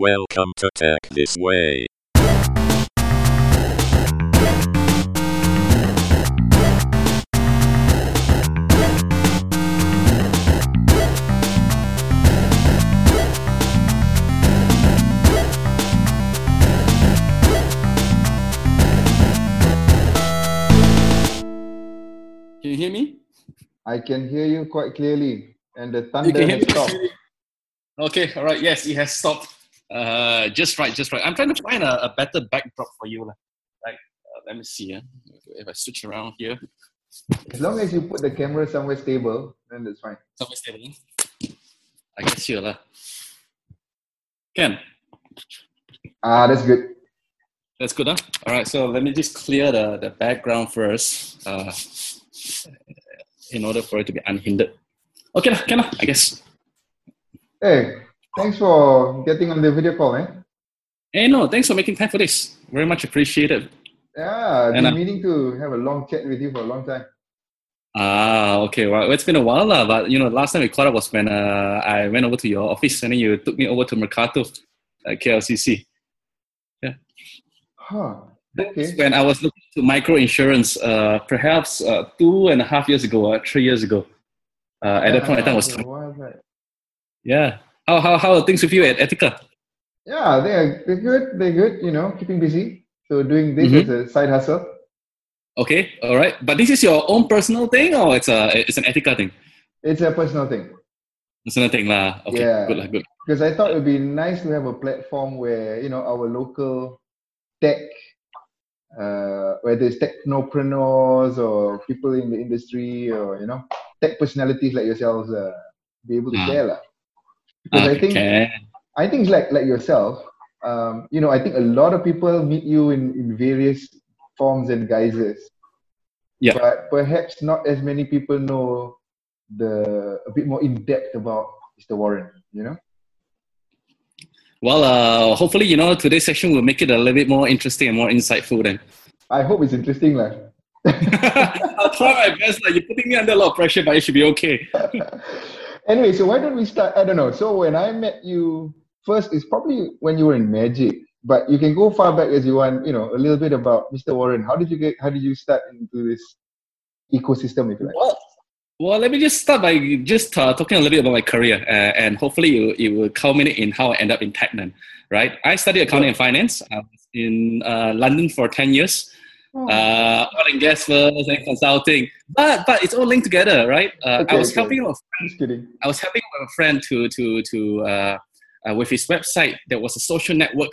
Welcome to Tech This Way. Can you hear me? I can hear you quite clearly, and the thunder has stopped. Okay, all right. Yes, it has stopped. Uh, just right, just right. I'm trying to find a, a better backdrop for you. Like, uh, let me see. Uh, if I switch around here, As long as you put the camera somewhere stable, then that's fine. somewhere stable. I guess here lah. Can. Ah, that's good. That's good, huh? All right, so let me just clear the, the background first uh, in order for it to be unhindered. Okay, lah, can lah, I guess. Hey, thanks for getting on the video call, man. Hey, no, thanks for making time for this. Very much appreciated. Yeah, I've been uh, meaning to have a long chat with you for a long time. Ah, okay. Well, it's been a while, lah. But you know, last time we caught up was when uh, I went over to your office, and then you took me over to Mercato, uh, KLCC. Yeah. Huh. That's Okay. when I was looking to micro insurance, uh, perhaps uh, two and a half years ago, uh, three years ago. Uh, at that point in time, I was Yeah, a yeah. How how how are things with you at Etika? Yeah, they're, they're good. They're good, you know, keeping busy. So doing this Mhm. as a side hustle. Okay, all right. But this is your own personal thing, or it's a it's an Etika thing? It's a personal thing. Personal thing, lah. Okay, Yeah. good, lah, good. because I thought it would be nice to have a platform where you know our local tech, uh, whether it's technopreneurs or people in the industry or you know tech personalities like yourselves, uh, be able to Ah. share lah. Because I think I think like like yourself. Um, you know, I think a lot of people meet you in, in various forms and guises. Yeah. But perhaps not as many people know the a bit more in depth about Mr. Warren. You know. Well, uh, hopefully, you know, today's session will make it a little bit more interesting and more insightful. Then. I hope it's interesting, lah. I'll try my best. Like, you're putting me under a lot of pressure, but it should be okay. anyway, so why don't we start? I don't know. So when I met you first, it's probably when you were in Magic, but you can go far back as you want. You know, a little bit about Mr. Warren. How did you get? How did you start into this ecosystem, if you like? Well, well, let me just start by just uh, talking a little bit about my career, uh, and hopefully it, will culminate in how I end up in Technon. Right? I studied accounting and finance. I was in uh, London for ten years. Uh, oil and gas firms and consulting, but but it's all linked together, right? Uh, I was okay. helping a just kidding. I was helping a friend to to to uh, uh, with his website. There was a social network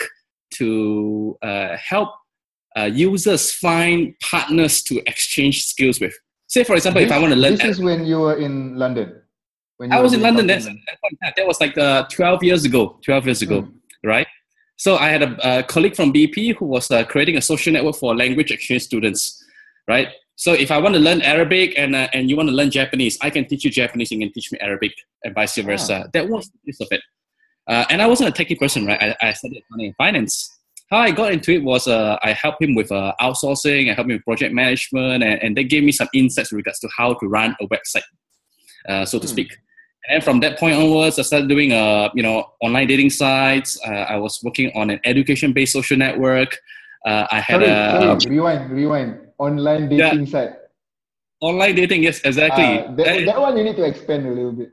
to uh, help uh, users find partners to exchange skills with. Say, for example, if I want to learn, This is when you were in London. When I was in London. That's, that point in time. that was like uh, twelve years ago. Twelve years ago, Mm. right? So I had a, a colleague from BP who was uh, creating a social network for language exchange students, right? So if I want to learn Arabic and uh, and you want to learn Japanese, I can teach you Japanese, and you can teach me Arabic, and vice versa. That was the gist of it. Uh, and I wasn't a techie person, right? I, I studied accounting and finance. How I got into it was uh, I helped him with uh, outsourcing, I helped him with project management, and, and they gave me some insights with regards to how to run a website, uh, so to Hmm. speak. And then from that point onwards, I started doing uh, you know online dating sites. Uh, I was working on an education-based social network. Uh, I had Sorry, a sorry, rewind, rewind. Online dating site. online dating. Yes, exactly. Ah, that, I- that one you need to expand a little bit.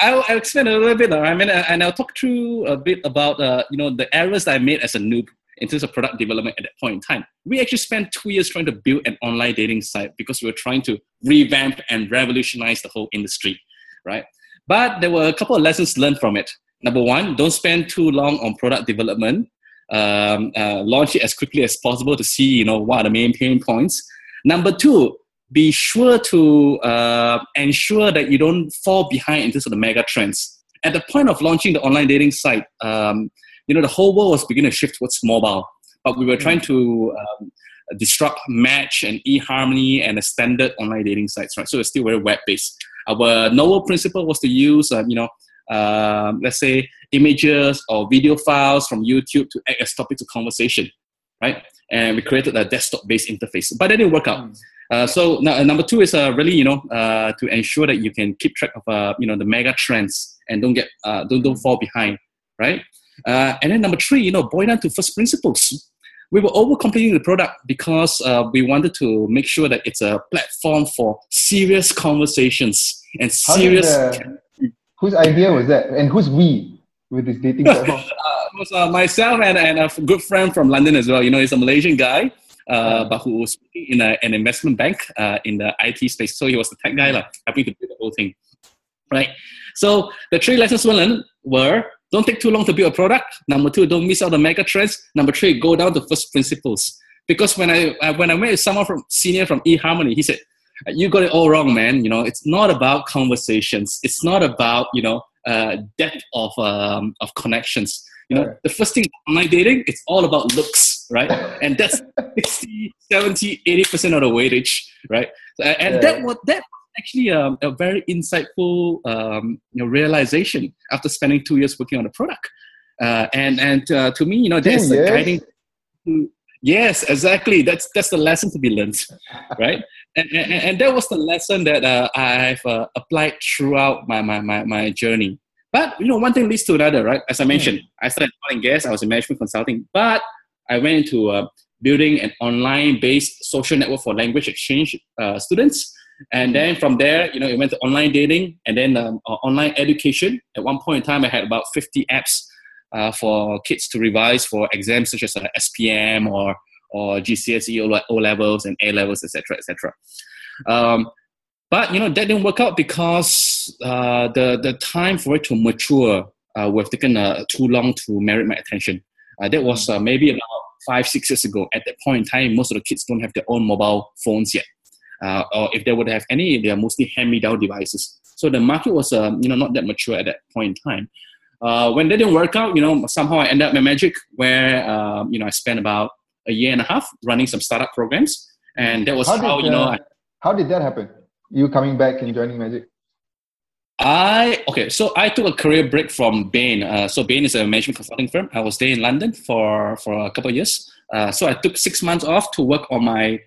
I'll, I'll explain a little bit. uh, I mean, uh, and I'll talk through a bit about uh, you know the errors that I made as a noob in terms of product development at that point in time. We actually spent two years trying to build an online dating site because we were trying to revamp and revolutionize the whole industry, right? But there were a couple of lessons learned from it. Number one, don't spend too long on product development. Um, uh, launch it as quickly as possible to see you know what are the main pain points. Number two, be sure to uh, ensure that you don't fall behind in terms of the mega trends. At the point of launching the online dating site, um, you know the whole world was beginning to shift towards mobile, but we were trying to um, disrupt Match and eHarmony and the standard online dating sites, right? So it's still very web based. Our novel principle was to use, uh, you know, um, let's say images or video files from YouTube to act as topics of conversation, right? And we created a desktop-based interface, but that didn't work out. Uh, so now, uh, number two is uh, really you know uh, to ensure that you can keep track of uh, you know the mega trends and don't get uh, don't don't fall behind, right? Uh, and then number three, you know, boil down to first principles. We were over completing the product because uh, we wanted to make sure that it's a platform for serious conversations and serious. the- whose idea was that? And who's we with this dating platform? uh, it was uh, myself and, and a good friend from London as well. You know, he's a Malaysian guy, uh, but who was in a, an investment bank uh, in the IT space. So he was the tech guy, like, helping to build the whole thing. Right. So the three lessons we learned were don't take too long to build a product. Number two, don't miss out the mega trends. Number three, go down to first principles. Because when I uh, when I met someone from senior from eHarmony, he said, "You got it all wrong, man. You know, it's not about conversations. It's not about you know uh, depth of um, of connections. You know, Right. the first thing online dating, it's all about looks, right? And that's 60, 70, 80% of the weightage, right? And Yeah. that was that was actually um, a very insightful um, you know, realization after spending two years working on the product. Uh, and and uh, to me, you know, that's the guiding. Yes, exactly. That's that's the lesson to be learned, right? And, and, and that was the lesson that uh, I've uh, applied throughout my, my, my, my journey. But you know, one thing leads to another, right? As I mentioned, I started and gas. I was in management consulting, but I went into uh, building an online-based social network for language exchange uh, students. And then from there, you know, it went to online dating and then um, uh, online education. At one point in time, I had about 50 apps uh, for kids to revise for exams such as uh, SPM or or GCSE O- levels and A levels, etc., etc. Um, but you know that didn't work out because uh, the the time for it to mature uh, would have taken uh, too long to merit my attention. Uh, that was uh, maybe about five six years ago. At that point in time, most of the kids don't have their own mobile phones yet, uh, or if they would have any, they are mostly hand-me-down devices. So the market was um, you know not that mature at that point in time. Uh, when that didn't work out, you know somehow I ended up at Magic, where um, you know I spent about a year and a half running some startup programs, and that was How how, did, you know uh, I, How did that happen? You coming back and joining Magic? I okay, so I took a career break from Bain. Uh, so Bain is a management consulting firm. I was there in London for for a couple of years. Uh, so I took six months off to work on my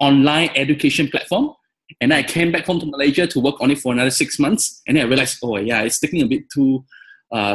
online education platform, and I came back home to Malaysia to work on it for another six months. And then I realized, oh yeah, it's taking a bit too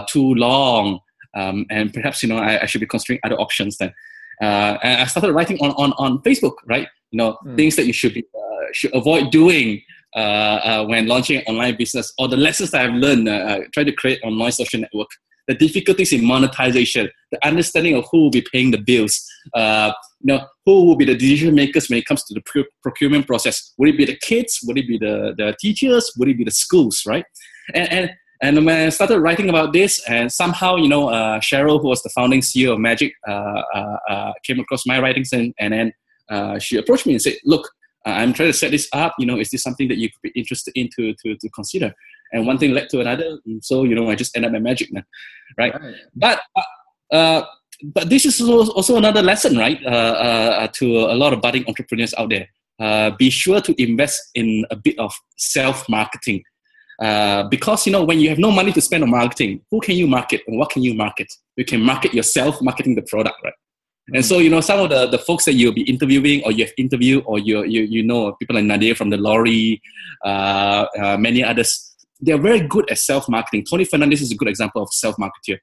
too long, um, and perhaps you know I, I should be considering other options then. Uh, and I started writing on, on, on Facebook, right? You know, Mm. things that you should be uh, should avoid doing uh, uh, when launching an online business, or the lessons that I've learned uh, uh, trying to create online social network, the difficulties in monetization, the understanding of who will be paying the bills, uh, you know, who will be the decision makers when it comes to the pro- procurement process. Would it be the kids? Would it be the, the teachers? Would it be the schools, right? And, and and when I started writing about this, and somehow, you know, uh, Cheryl, who was the founding CEO of Magic, uh, uh, uh, came across my writings, and, and then uh, she approached me and said, "Look, I'm trying to set this up. You know, is this something that you could be interested in to, to, to consider?" And one thing led to another, so you know, I just ended up at Magic now, right? But uh, but this is also another lesson, right? Uh, uh, to a lot of budding entrepreneurs out there. Uh, be sure to invest in a bit of self marketing. Uh, because you know when you have no money to spend on marketing, who can you market and what can you market? You can market yourself, marketing the product, right? And so you know some of the, the folks that you'll be interviewing or you have interviewed or you you you know people like Nadia from the Lorry, uh, uh, many others. They're very good at self marketing. Tony Fernandez is a good example of self marketer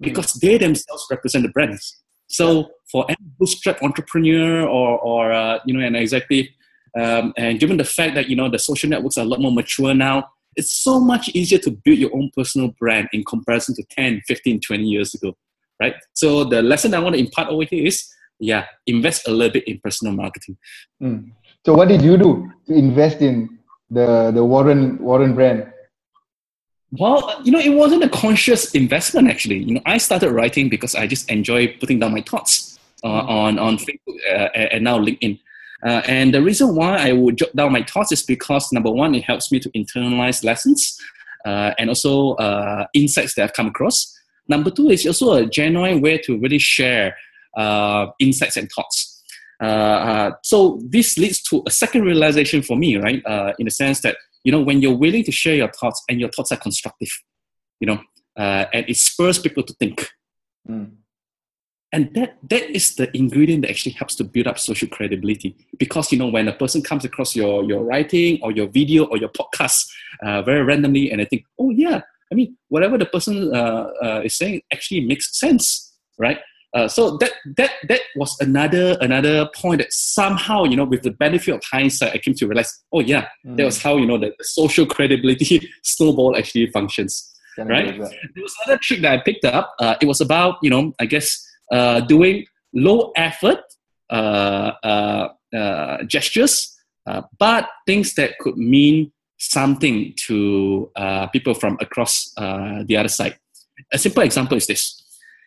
because they themselves represent the brands. So for any bootstrap entrepreneur or or uh, you know an executive, um, and given the fact that you know the social networks are a lot more mature now, it's so much easier to build your own personal brand in comparison to 10, 15, 20 years ago, right? So the lesson I want to impart over here is, yeah, invest a little bit in personal marketing. Mm. So what did you do to invest in the the Warren Warren brand? Well, you know, it wasn't a conscious investment actually. You know, I started writing because I just enjoy putting down my thoughts uh, on on Facebook uh, and now LinkedIn. Uh, and the reason why I would jot down my thoughts is because number one, it helps me to internalize lessons uh, and also uh, insights that I've come across. Number two is also a genuine way to really share uh, insights and thoughts. Uh, uh, so this leads to a second realization for me, right? In the sense that you know when you're willing to share your thoughts and your thoughts are constructive, you know, and it spurs people to think. Mm. And that that is the ingredient that actually helps to build up social credibility. Because you know when a person comes across your your writing or your video or your podcast uh, very randomly, and they think, oh yeah, I mean, whatever the person uh, uh, is saying actually makes sense, right? Uh, so that that that was another another point that somehow you know with the benefit of hindsight I came to realize oh yeah mm. that was how you know the, the social credibility snowball actually functions right there was another trick that I picked up uh, it was about you know I guess uh, doing low effort uh, uh, uh, gestures but things that could mean something to people from across the other side a simple example is this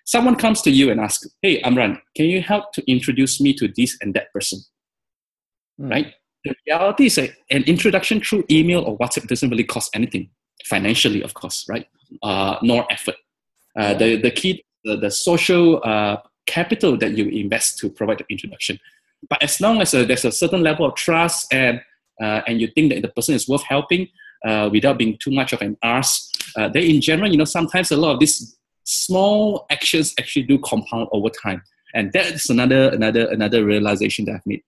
someone comes to you and asks, Hey, Amran, can you help to introduce me to this and that person? Mm. Right? The reality is an introduction through email or WhatsApp doesn't really cost anything, financially, of course, right? Uh, nor effort. Uh, the, the key, the, the social uh, capital that you invest to provide the introduction. But as long as uh, there's a certain level of trust and, uh, and you think that the person is worth helping uh, without being too much of an arse, then in general, you know, sometimes a lot of these small actions actually do compound over time. And that's another another another realization that i've made.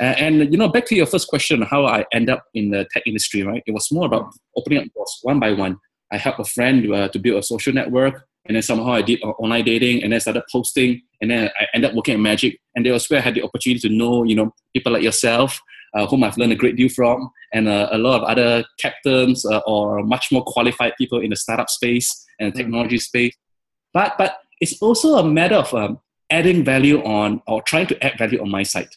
Uh, and you know back to your first question how i end up in the tech industry right? It was more about opening up doors one by one. I helped a friend uh, to build a social network and then somehow i did online dating and then started posting and then i ended up working at magic and that was where i had the opportunity to know you know people like yourself uh, whom I've learned a great deal from, and uh, a lot of other captains uh, or much more qualified people in the startup space and technology space but but it's also a matter of um, adding value on or trying to add value on my side,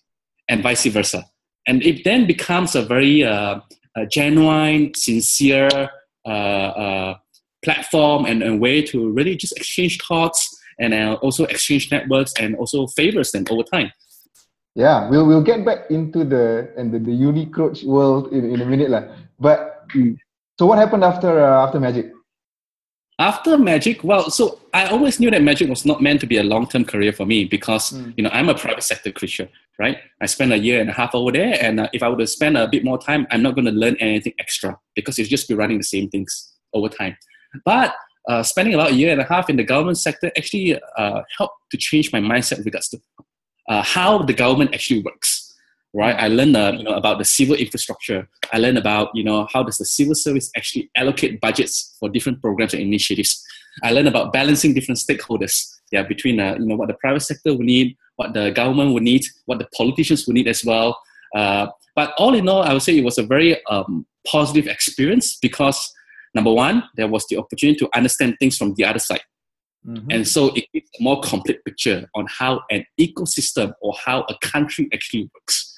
and vice versa. And it then becomes a very uh, a genuine, sincere uh, uh, platform and a way to really just exchange thoughts and uh, also exchange networks and also favors them over time. Yeah, we'll we'll get back into the and the, the Unicroach world in, in a minute, lah. But mm. so what happened after uh, after Magic? after magic well so i always knew that magic was not meant to be a long-term career for me because mm. you know i'm a private sector creature right i spent a year and a half over there and uh, if i were to spend a bit more time i'm not going to learn anything extra because it's just be running the same things over time but uh, spending about a year and a half in the government sector actually uh, helped to change my mindset with regards to uh, how the government actually works right? I learned uh, you know about the civil infrastructure. I learned about you know how does the civil service actually allocate budgets for different programs and initiatives. I learned about balancing different stakeholders. Yeah, between uh, you know what the private sector would need, what the government would need, what the politicians would need as well. Uh, but all in all, I would say it was a very um, positive experience because number one, there was the opportunity to understand things from the other side. Mm-hmm. And so it gives a more complete picture on how an ecosystem or how a country actually works.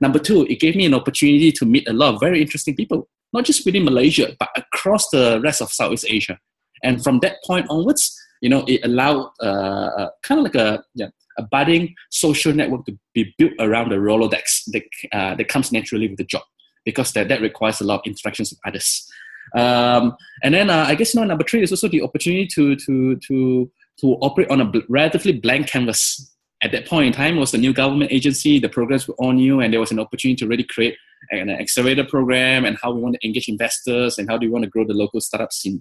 Number two, it gave me an opportunity to meet a lot of very interesting people, not just within Malaysia, but across the rest of Southeast Asia. And from that point onwards, you know, it allowed uh, uh kind of like a, yeah, a budding social network to be built around the Rolodex that, uh, that comes naturally with the job because that, that requires a lot of interactions with others. Um, and then uh, I guess you know number three is also the opportunity to to to to operate on a bl- relatively blank canvas. At that point in time, was a new government agency. The programs were all new, and there was an opportunity to really create an accelerator program and how we want to engage investors and how do we want to grow the local startup scene.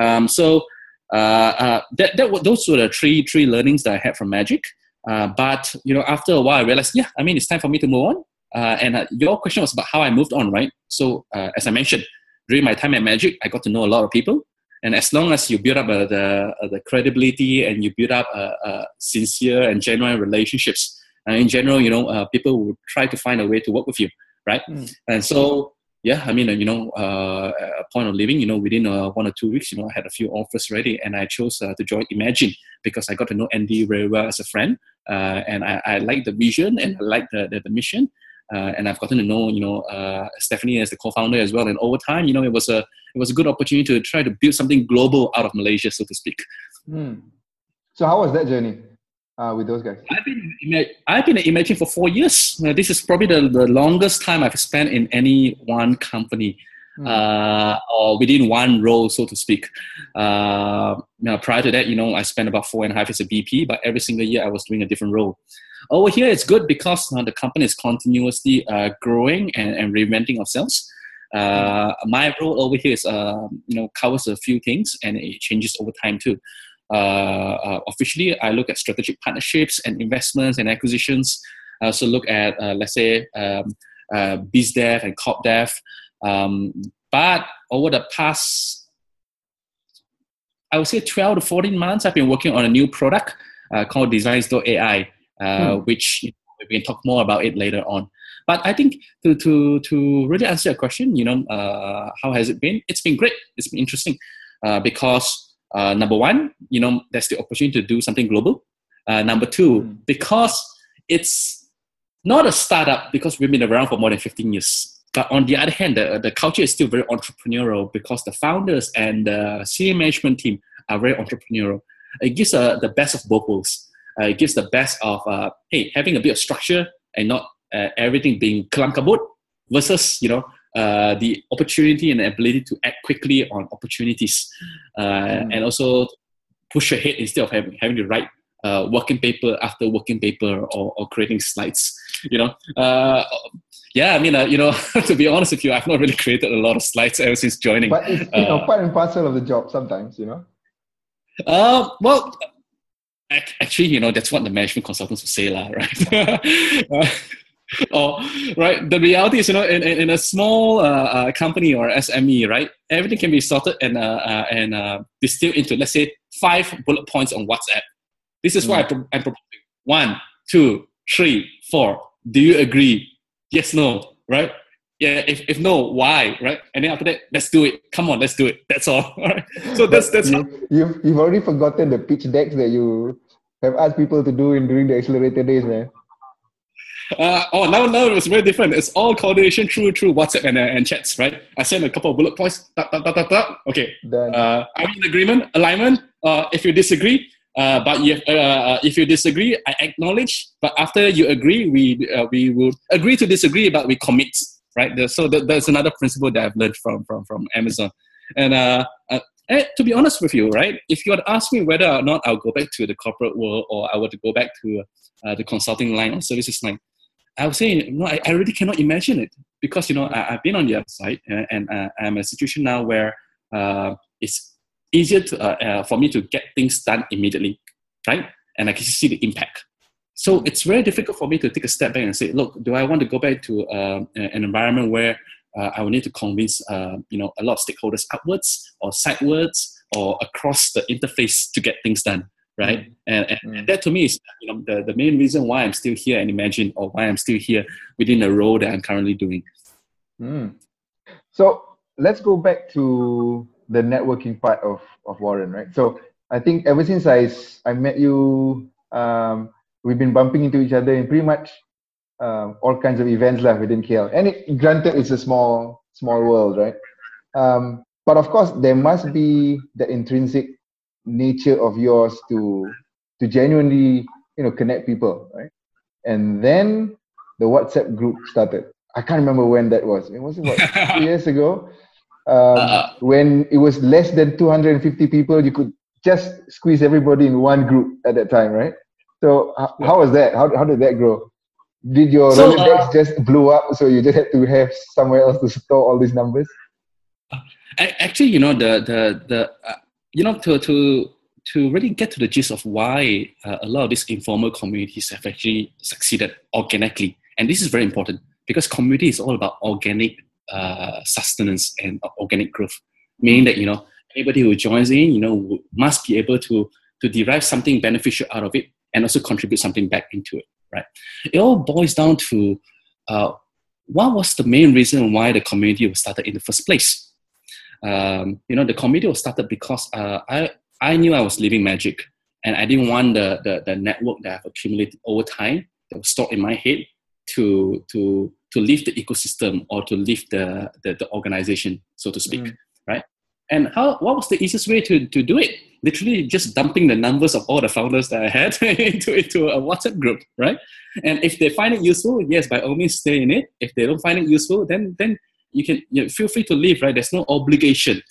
Um, so uh, uh, that, that those were the three three learnings that I had from Magic. Uh, but you know, after a while, I realized, yeah, I mean, it's time for me to move on. Uh, and uh, your question was about how I moved on, right? So uh, as I mentioned, during my time at Magic, I got to know a lot of people. And as long as you build up uh, the, uh, the credibility and you build up uh, uh sincere and genuine relationships, uh, in general, you know, uh, people will try to find a way to work with you, right? Mm. And so, yeah, I mean, you know, a point of living, you know, within one or two weeks, you know, I had a few offers ready, and I chose to join Inmagine because I got to know Andy very well as a friend, and I, I like the vision and I like the, the, the mission, uh, and I've gotten to know you know uh, Stephanie as the co-founder as well. And over time, you know, it was a it was a good opportunity to try to build something global out of Malaysia, so to speak. Hmm. So how was that journey uh, with those guys? I've been I've been at Inmagine for four years. Uh, this is probably the, the longest time I've spent in any one company. Hmm. Uh, or within one role, so to speak. Uh, now, prior to that, you know, I spent about four and a half years as a VP, but every single year I was doing a different role. Over here, it's good because uh, the company is continuously uh, growing and, and reinventing ourselves. Uh, my role over here is, uh, you know, covers a few things and it changes over time too. Uh, uh, officially, I look at strategic partnerships and investments and acquisitions. I also look at, let's say, um, biz dev and corp dev. Um, but over the past I would say 12 to 14 months, I've been working on a new product uh, called Designs.ai, uh, hmm. which we can talk more about it later on. But I think to to to really answer your question, you know, uh, how has it been? It's been great. It's been interesting uh, because uh, number one, you know, there's the opportunity to do something global. Uh, number two, mm. because it's not a startup because we've been around for more than 15 years. But on the other hand, the, the culture is still very entrepreneurial because the founders and the senior management team are very entrepreneurial. It gives uh, the best of both worlds. Uh, it gives the best of, uh, hey, having a bit of structure and not uh, everything being kelam kabut versus, you know, uh, the opportunity and the ability to act quickly on opportunities. Mm. and also push ahead instead of having, having to write uh, working paper after working paper or, or creating slides you know? Uh, yeah i mean uh, you know to be honest with you i've not really created a lot of slides ever since joining. But it's you know uh, part and parcel of the job sometimes you know? Uh, well actually you know that's what the management consultants will say lah, right or right the reality is you know in, in, a small uh, uh, company or sme right everything can be sorted and uh, uh and uh, distilled into let's say five bullet points on whatsapp this is mm. why I'm proposing. One, two, three, four. Do you agree? Yes, no, right? Yeah, if, if no, why, right? And then after that, let's do it. Come on, let's do it. That's all. Right? So that's that's you, how... you've you've already forgotten the pitch decks that you have asked people to do in during the accelerator days, man. Uh, oh, now now it was very different. It's all coordination through through WhatsApp and, uh, and chats, right? I send a couple of bullet points. Da, da, da, da, da. Okay. Done. Uh, I'm in agreement, alignment. Uh, if you disagree, uh, but if, uh, uh, if you disagree, I acknowledge. But after you agree, we uh, we will agree to disagree, but we commit. Right. So that's another principle that I've learned from from from Amazon. And, uh, uh, and to be honest with you, right, if you had asked me whether or not I'll go back to the corporate world or I were to go back to the consulting line or services line, I would say no. I, I really cannot imagine it because you know I, have been on the other side and, and I'm in a situation now where it's easier to, uh, uh, for me to get things done immediately, right? And I can see the impact. So it's very difficult for me to take a step back and say, look, do I want to go back to uh, an environment where uh, I will need to convince uh, you know a lot of stakeholders upwards or sidewards or across the interface to get things done, right? Mm. And, and, mm. and, that to me is you know the, the main reason why I'm still here and Inmagine or why I'm still here within the role that I'm currently doing. Mm. So let's go back to the networking part of of Warren, right? So I think ever since I I met you, um, we've been bumping into each other in pretty much um, all kinds of events left within KL. And it, granted, it's a small small world, right? Um, but of course, there must be the intrinsic nature of yours to to genuinely you know connect people, right? And then the WhatsApp group started. I can't remember when that was. It was about two years ago um, uh, when it was less than 250 people, you could just squeeze everybody in one group at that time, right? So how, how was that? How, how did that grow? Did your so, Rolodex uh, just blew up, so you just had to have somewhere else to store all these numbers? Actually, you know the the the uh, you know to to to really get to the gist of why uh, a lot of these informal communities have actually succeeded organically, and this is very important because community is all about organic uh, sustenance and organic growth, meaning that you know anybody who joins in, you know, must be able to to derive something beneficial out of it and also contribute something back into it. Right? It all boils down to uh, what was the main reason why the community was started in the first place. Um, you know, the community was started because uh, I I knew I was living magic, and I didn't want the, the the network that I've accumulated over time that was stored in my head to to to leave the ecosystem or to leave the, the, the organization, so to speak, mm. right? And how what was the easiest way to, to do it? Literally just dumping the numbers of all the founders that I had into, into a WhatsApp group, right? And if they find it useful, yes, by all means stay in it. If they don't find it useful, then then you can you know, feel free to leave, right? There's no obligation.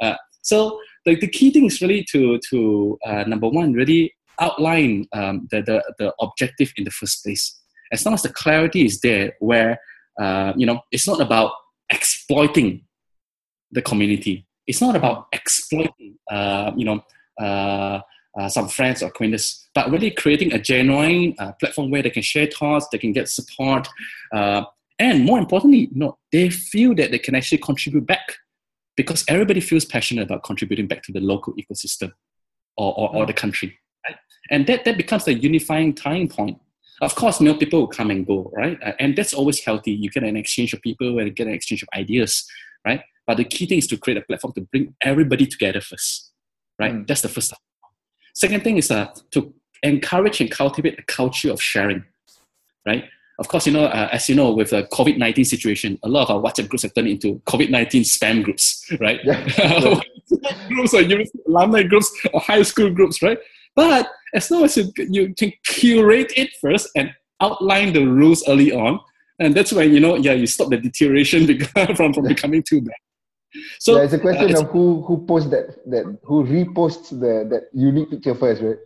Uh, so the, the key thing is really to to uh, number one, really outline um, the, the the objective in the first place as long as the clarity is there where uh, you know it's not about exploiting the community it's not about exploiting uh, you know uh, uh some friends or acquaintances but really creating a genuine uh, platform where they can share thoughts they can get support uh, and more importantly you know they feel that they can actually contribute back because everybody feels passionate about contributing back to the local ecosystem or, or, or the country. Right? And that, that becomes the unifying tying point. Of course, you know, people will come and go, right? Uh, and that's always healthy. You get an exchange of people and get an exchange of ideas, right? But the key thing is to create a platform to bring everybody together first, right? Mm. That's the first step. Second thing is uh, to encourage and cultivate a culture of sharing, right? Of course, you know, uh, as you know, with the COVID 19 situation, a lot of our WhatsApp groups have turned into COVID 19 spam groups, right? Yeah. groups or alumni groups or high school groups, right? But as long as you, you can curate it first and outline the rules early on, and that's when, you know, yeah, you stop the deterioration from, from becoming too bad. So yeah, it's a question uh, of who who posts that that who reposts the that unique picture first, right?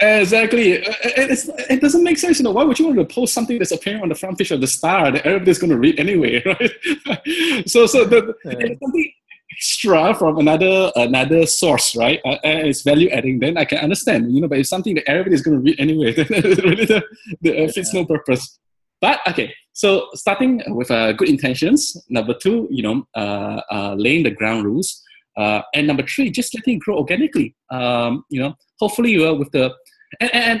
Exactly. it doesn't make sense. You know, why would you want to post something that's appearing on the front page of the Star that everybody's going to read anyway, right? so, so the, yeah. something extra from another another source, right? Uh, it's value adding. Then I can understand, you know. But it's something that everybody's going to read anyway. then it really the, the, uh, fits yeah. no purpose. But okay, so starting with uh, good intentions. Number two, you know, uh, uh, laying the ground rules. Uh, and number three, just letting it grow organically. Um, you know, hopefully you are with the and, and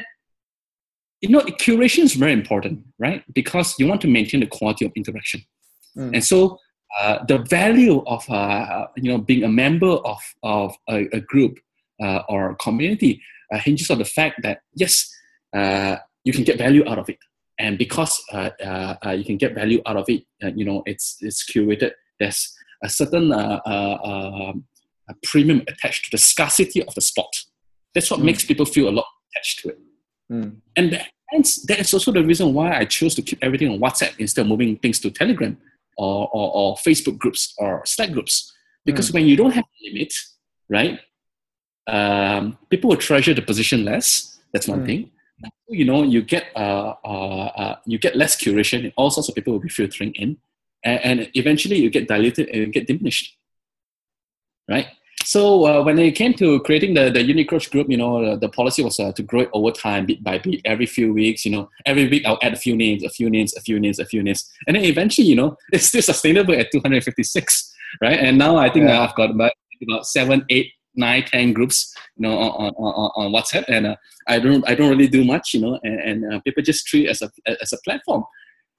you know curation is very important right because you want to maintain the quality of interaction mm. and so uh, the value of uh, you know being a member of, of a, a group uh, or a community uh, hinges on the fact that yes uh, you can get value out of it and because uh, you can get value out of it you know it's it's curated there's a certain um, a premium attached to the scarcity of the spot that's what mm. makes people feel a lot attached to it. Mm. And hence, that is also the reason why I chose to keep everything on WhatsApp instead of moving things to Telegram or, or, or Facebook groups or Slack groups. Because mm. when you don't have a limit, right, um, people will treasure the position less. That's one mm. thing. You know, you get uh, uh, uh, you get less curation. All sorts of people will be filtering in, and, and eventually you get diluted and you get diminished. Right. So uh, when it came to creating the, the Unicroach group, you know, uh, the policy was uh, to grow it over time, bit by bit, every few weeks. You know, every week I'll add a few names, a few names, a few names, a few names, and then eventually, you know, it's still sustainable at 256, right? And now I think yeah. I've got about about seven, eight, nine, ten groups, you know, on on, on WhatsApp, and uh, I don't I don't really do much, you know, and, and uh, people just treat it as a as a platform.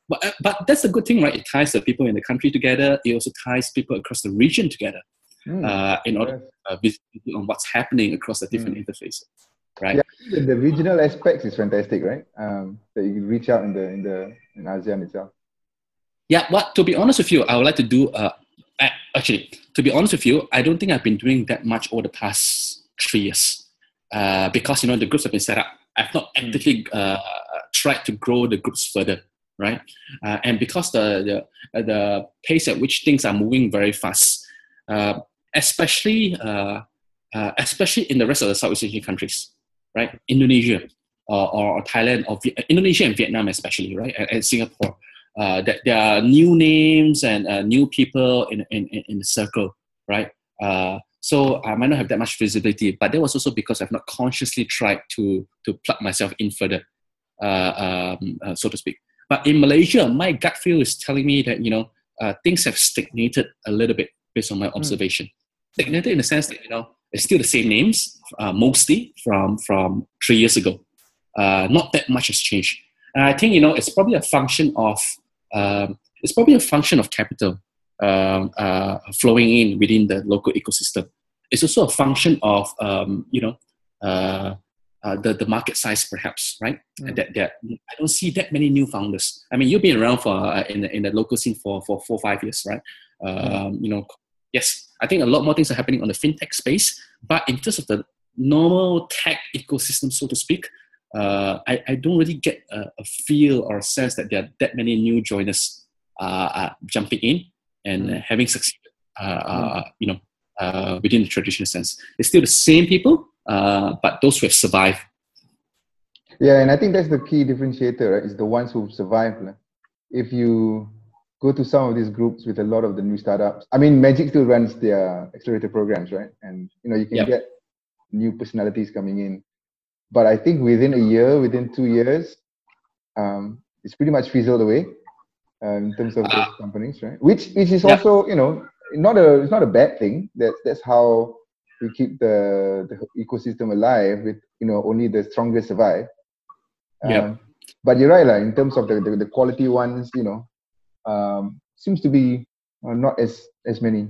But, uh, but that's a good thing, right? It ties the people in the country together. It also ties people across the region together mm, uh, in order uh, visibility on what's happening across the different mm. interfaces right yeah, the regional aspects is fantastic right um, that you can reach out in the in the in asean itself yeah but to be honest with you i would like to do uh, actually to be honest with you i don't think i've been doing that much over the past three years uh, because you know the groups have been set up i've not hmm. actively uh, tried to grow the groups further right uh, and because the, the the pace at which things are moving very fast uh, especially uh, uh, especially in the rest of the Southeast Asian countries, right? Indonesia uh, or, or, Thailand or v- Indonesia and Vietnam especially, right? And, and Singapore. Uh, that there are new names and uh, new people in, in, in the circle, right? Uh, so I might not have that much visibility, but that was also because I've not consciously tried to to plug myself in further, uh, um, uh, so to speak. But in Malaysia, my gut feel is telling me that you know uh, things have stagnated a little bit based on my hmm. observation. Mm stagnated in the sense that you know it's still the same names uh, mostly from from three years ago. Uh, not that much has changed, and I think you know it's probably a function of um, it's probably a function of capital um, uh, flowing in within the local ecosystem. It's also a function of um, you know. Uh, uh, the, the market size perhaps right mm. that, that i don't see that many new founders i mean you've been around for uh, in, the, in the local scene for for four five years right mm. you know yes I think a lot more things are happening on the fintech space, but in terms of the normal tech ecosystem, so to speak, uh, I, I don't really get a, a, feel or a sense that there are that many new joiners uh, jumping in and mm. having succeeded, uh, mm. you know, uh, within the traditional sense. It's still the same people, uh, but those who have survived. Yeah, and I think that's the key differentiator, right? Is the ones who have survive. If you go to some of these groups with a lot of the new startups. I mean, Magic still runs their accelerator programs, right? And you know, you can yep. get new personalities coming in. But I think within a year, within two years, um, it's pretty much fizzled away uh, in terms of those companies, right? Which which is also you know not a it's not a bad thing. That's that's how we keep the the ecosystem alive. With you know only the strongest survive. Yeah. Um, but you're right, like, in terms of the, the, the quality ones, you know, um, seems to be uh, not as as many.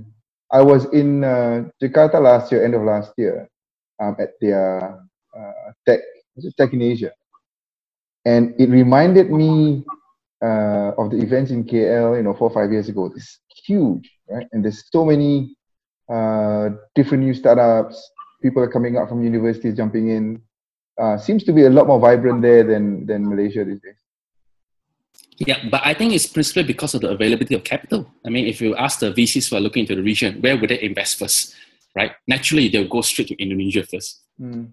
I was in uh, Jakarta last year, end of last year, um, at their uh, tech, was it Tech in Asia, and it reminded me uh, of the events in KL, you know, four or five years ago. It's huge, right? And there's so many uh, different new startups. People are coming out from universities, jumping in. Uh, seems to be a lot more vibrant there than than Malaysia these days. Yeah, but I think it's principally because of the availability of capital. I mean, if you ask the VCs who are looking into the region, where would they invest first, right? Naturally, they'll go straight to Indonesia first. Mm.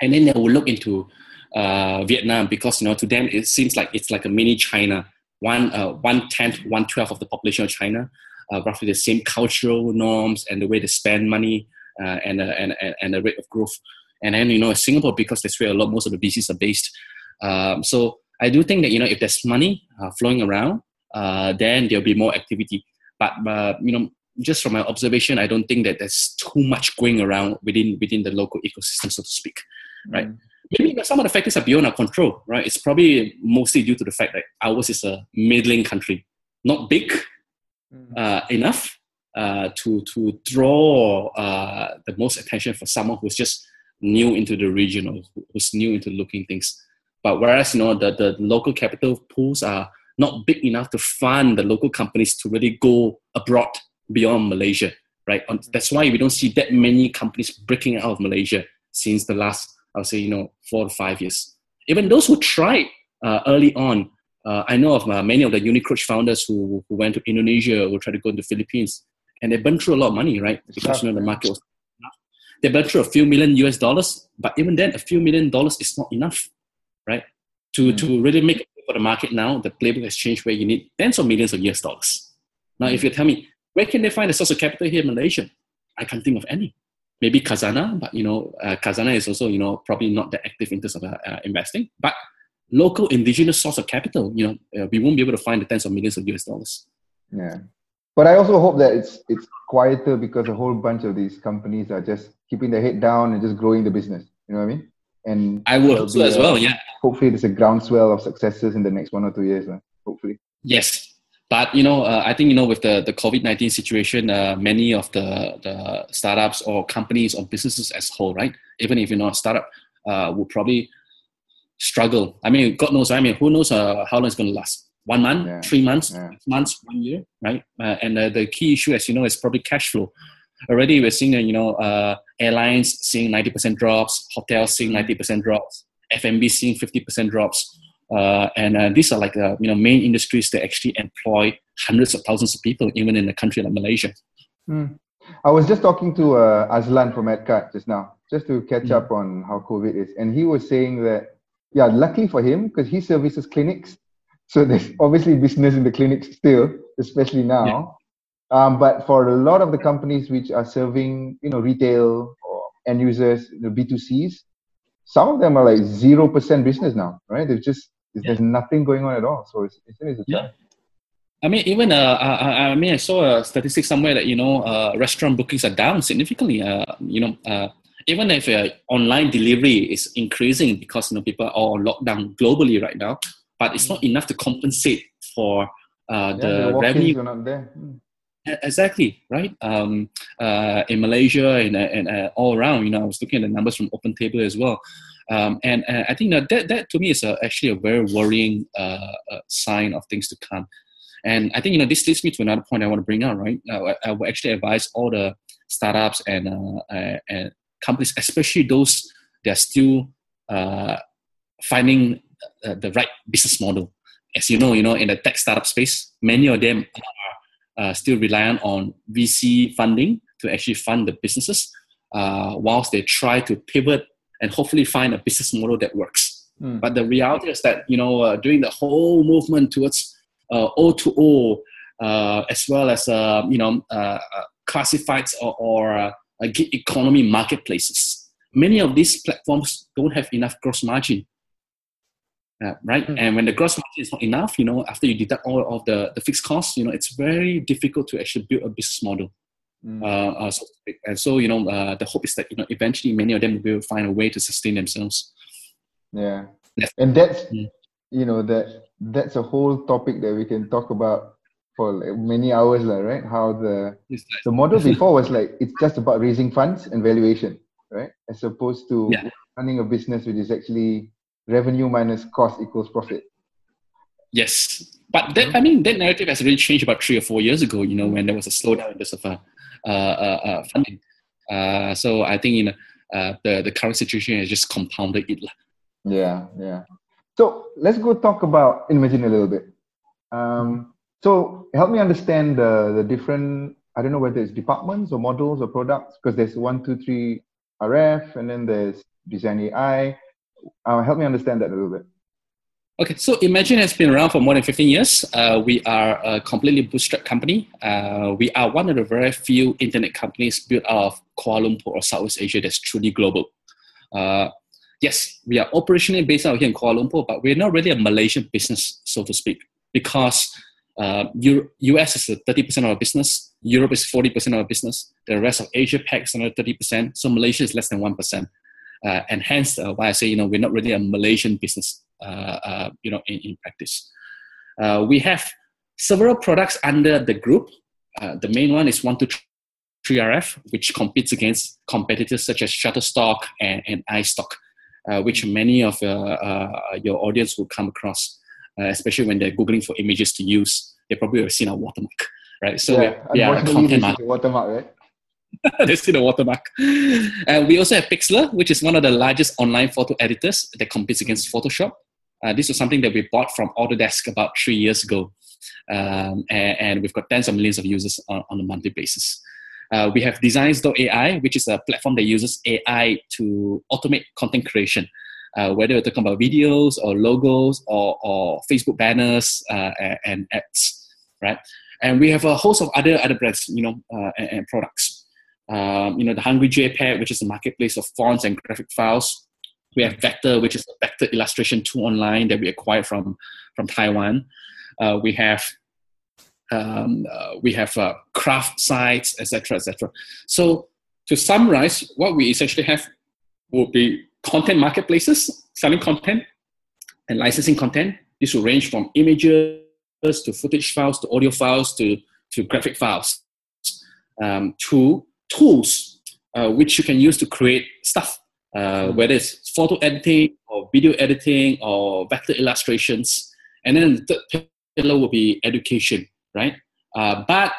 And then they will look into uh, Vietnam because, you know, to them, it seems like it's like a mini China. One, uh, one tenth, one twelfth of the population of China, uh, roughly the same cultural norms and the way they spend money uh, and, uh, and, and, and the rate of growth. And then, you know, Singapore, because that's where a lot, most of the VCs are based. Um, so I do think that you know if there's money uh, flowing around, then there'll be more activity. But you know, just from my observation, I don't think that there's too much going around within within the local ecosystem, so to speak. Right? Mm. Maybe some of the factors are beyond our control. Right? It's probably mostly due to the fact that ours is a middling country, not big Mm. uh, enough uh, to to draw uh, the most attention for someone who's just new into the region or who's new into looking things. But whereas you know the, the local capital pools are not big enough to fund the local companies to really go abroad beyond Malaysia, right? That's why we don't see that many companies breaking out of Malaysia since the last, I'll say, you know, four to five years. Even those who tried uh, early on, uh, I know of uh, many of the Unicroach founders who, who went to Indonesia or tried to go to the Philippines, and they burned through a lot of money, right? Because you know the market was enough. they burned through a few million US dollars, but even then, a few million dollars is not enough, right? To, Mm. to really make it for the market now, the playbook has changed where you need tens of millions of US dollars. Now, if you tell me, where can they find a source of capital here in Malaysia? I can't think of any. Maybe Khazanah, but you know, uh, Khazanah is also, you know, probably not that active in terms of uh, uh, investing. But local indigenous source of capital, you know, uh, we won't be able to find the tens of millions of US dollars. Yeah. But I also hope that it's it's quieter because a whole bunch of these companies are just keeping their head down and just growing the business. You know what I mean? And I would hope so as well, yeah. Hopefully, there's a groundswell of successes in the next one or two years. Hopefully. Yes, but you know, uh, I think you know with the the COVID nineteen situation, uh, many of the the startups or companies or businesses as whole, right? Even if you're not a startup, uh, will probably struggle. I mean, God knows. I mean, who knows uh, how long it's going to last? One month, Yeah. three months, Yeah. months, one year, right? Uh, and uh, the key issue, as you know, is probably cash flow. Already, we're seeing uh, you know uh, airlines seeing ninety percent drops, hotels seeing ninety percent drops, F&B seeing fifty percent drops. Uh, and uh, these are like uh, you know main industries that actually employ hundreds of thousands of people, even in a country like Malaysia. Hmm. I was just talking to uh, Azlan from AdCard just now, just to catch Mm. up on how COVID is, and he was saying that yeah, luckily for him because he services clinics, so there's obviously business in the clinics still, especially now. Um, but for a lot of the companies which are serving, you know, retail or end users, the B2Cs, some of them are like zero percent business now, right? There's just there's nothing going on at all. So it's it's, it's Yeah. I mean, even uh, I, I mean, I saw a statistic somewhere that you know uh, restaurant bookings are down significantly. Uh, you know, uh, even if uh, online delivery is increasing because you know people are all on lockdown globally right now, but it's not enough to compensate for uh, yeah, the walk-ins revenue are not there. E- Exactly right. Um, uh, in Malaysia and, uh, and uh, all around, you know, I was looking at the numbers from Open Table as well, um, and uh, I think that, that that to me is a, actually a very worrying uh, uh, sign of things to come. And I think you know this leads me to another point I want to bring up. Right, I, I would actually advise all the startups and uh, uh, and companies, especially those that are still uh, finding uh, the right business model. As you know, you know, in the tech startup space, many of them are still reliant on VC funding to actually fund the businesses, whilst they try to pivot and hopefully find a business model that works. Hmm. But the reality is that you know, uh, during the whole movement towards uh, O2O, uh, as well as uh, you know, uh, uh, classifieds or, or uh, gig economy marketplaces, many of these platforms don't have enough gross margin uh, right? Mm. And when the gross margin is not enough, you know, after you deduct all of the, the fixed costs, you know, it's very difficult to actually build a business model. Mm. Uh, uh, so. And so, you know, uh, the hope is that, you know, eventually many of them will find a way to sustain themselves. Yeah. And that's Mm. you know that that's a whole topic that we can talk about for like many hours, lah, right? How the the model before was like it's just about raising funds and valuation, right? As opposed to Yeah. running a business which is actually revenue minus cost equals profit. Yes, but that, I mean that narrative has really changed about three or four years ago. You know, when there was a slowdown in the uh, funding. Uh, so I think you know uh, the the current situation has just compounded it. Yeah, yeah. So let's go talk about Inmagine a little bit. Um, so help me understand the the different. I don't know whether it's departments or models or products because there's one, two, three RF, and then there's Design AI. Uh, help me understand that a little bit. Okay, so Inmagine has been around for more than 15 years. Uh, we are a completely bootstrapped company. Uh, we are one of the very few internet companies built out of Kuala Lumpur or Southeast Asia that's truly global. Uh, yes, we are operationally based out here in Kuala Lumpur, but we're not really a Malaysian business, so to speak, because uh, Euro- US is 30% of our business, Europe is 40% of our business, the rest of Asia Pac is another 30%, so Malaysia is less than 1%. Uh, and hence uh, why I say, you know, we're not really a Malaysian business, uh, uh, you know, in, in practice. Uh, we have several products under the group. Uh, the main one is 123RF, which competes against competitors such as Shutterstock and, and iStock, uh, which many of uh, uh, your audience will come across, uh, especially when they're Googling for images to use. They probably have seen our watermark, right? So yeah, a content this market. is the watermark, right? they see the watermark. And we also have Pixlr, which is one of the largest online photo editors that competes against Photoshop. Uh, this was something that we bought from Autodesk about three years ago. Um, and, and we've got tens of millions of users on, on a monthly basis. Uh, we have Designs.ai, which is a platform that uses AI to automate content creation, uh, whether you're talking about videos or logos or, or Facebook banners uh, and, and ads, right? And we have a host of other other brands, you know, uh, and, and products um, you know, the Hungry JPEG, which is a marketplace of fonts and graphic files. We have Vectr, which is a vector illustration tool online that we acquired from from Taiwan. Uh, we have um, uh, we have uh, craft sites, etc., etc. So to summarize, what we essentially have will be content marketplaces selling content and licensing content. This will range from images to footage files to audio files to to graphic files um, to tools uh, which you can use to create stuff, uh, whether it's photo editing or video editing or vector illustrations. And then the third pillar will be education, right? Uh, but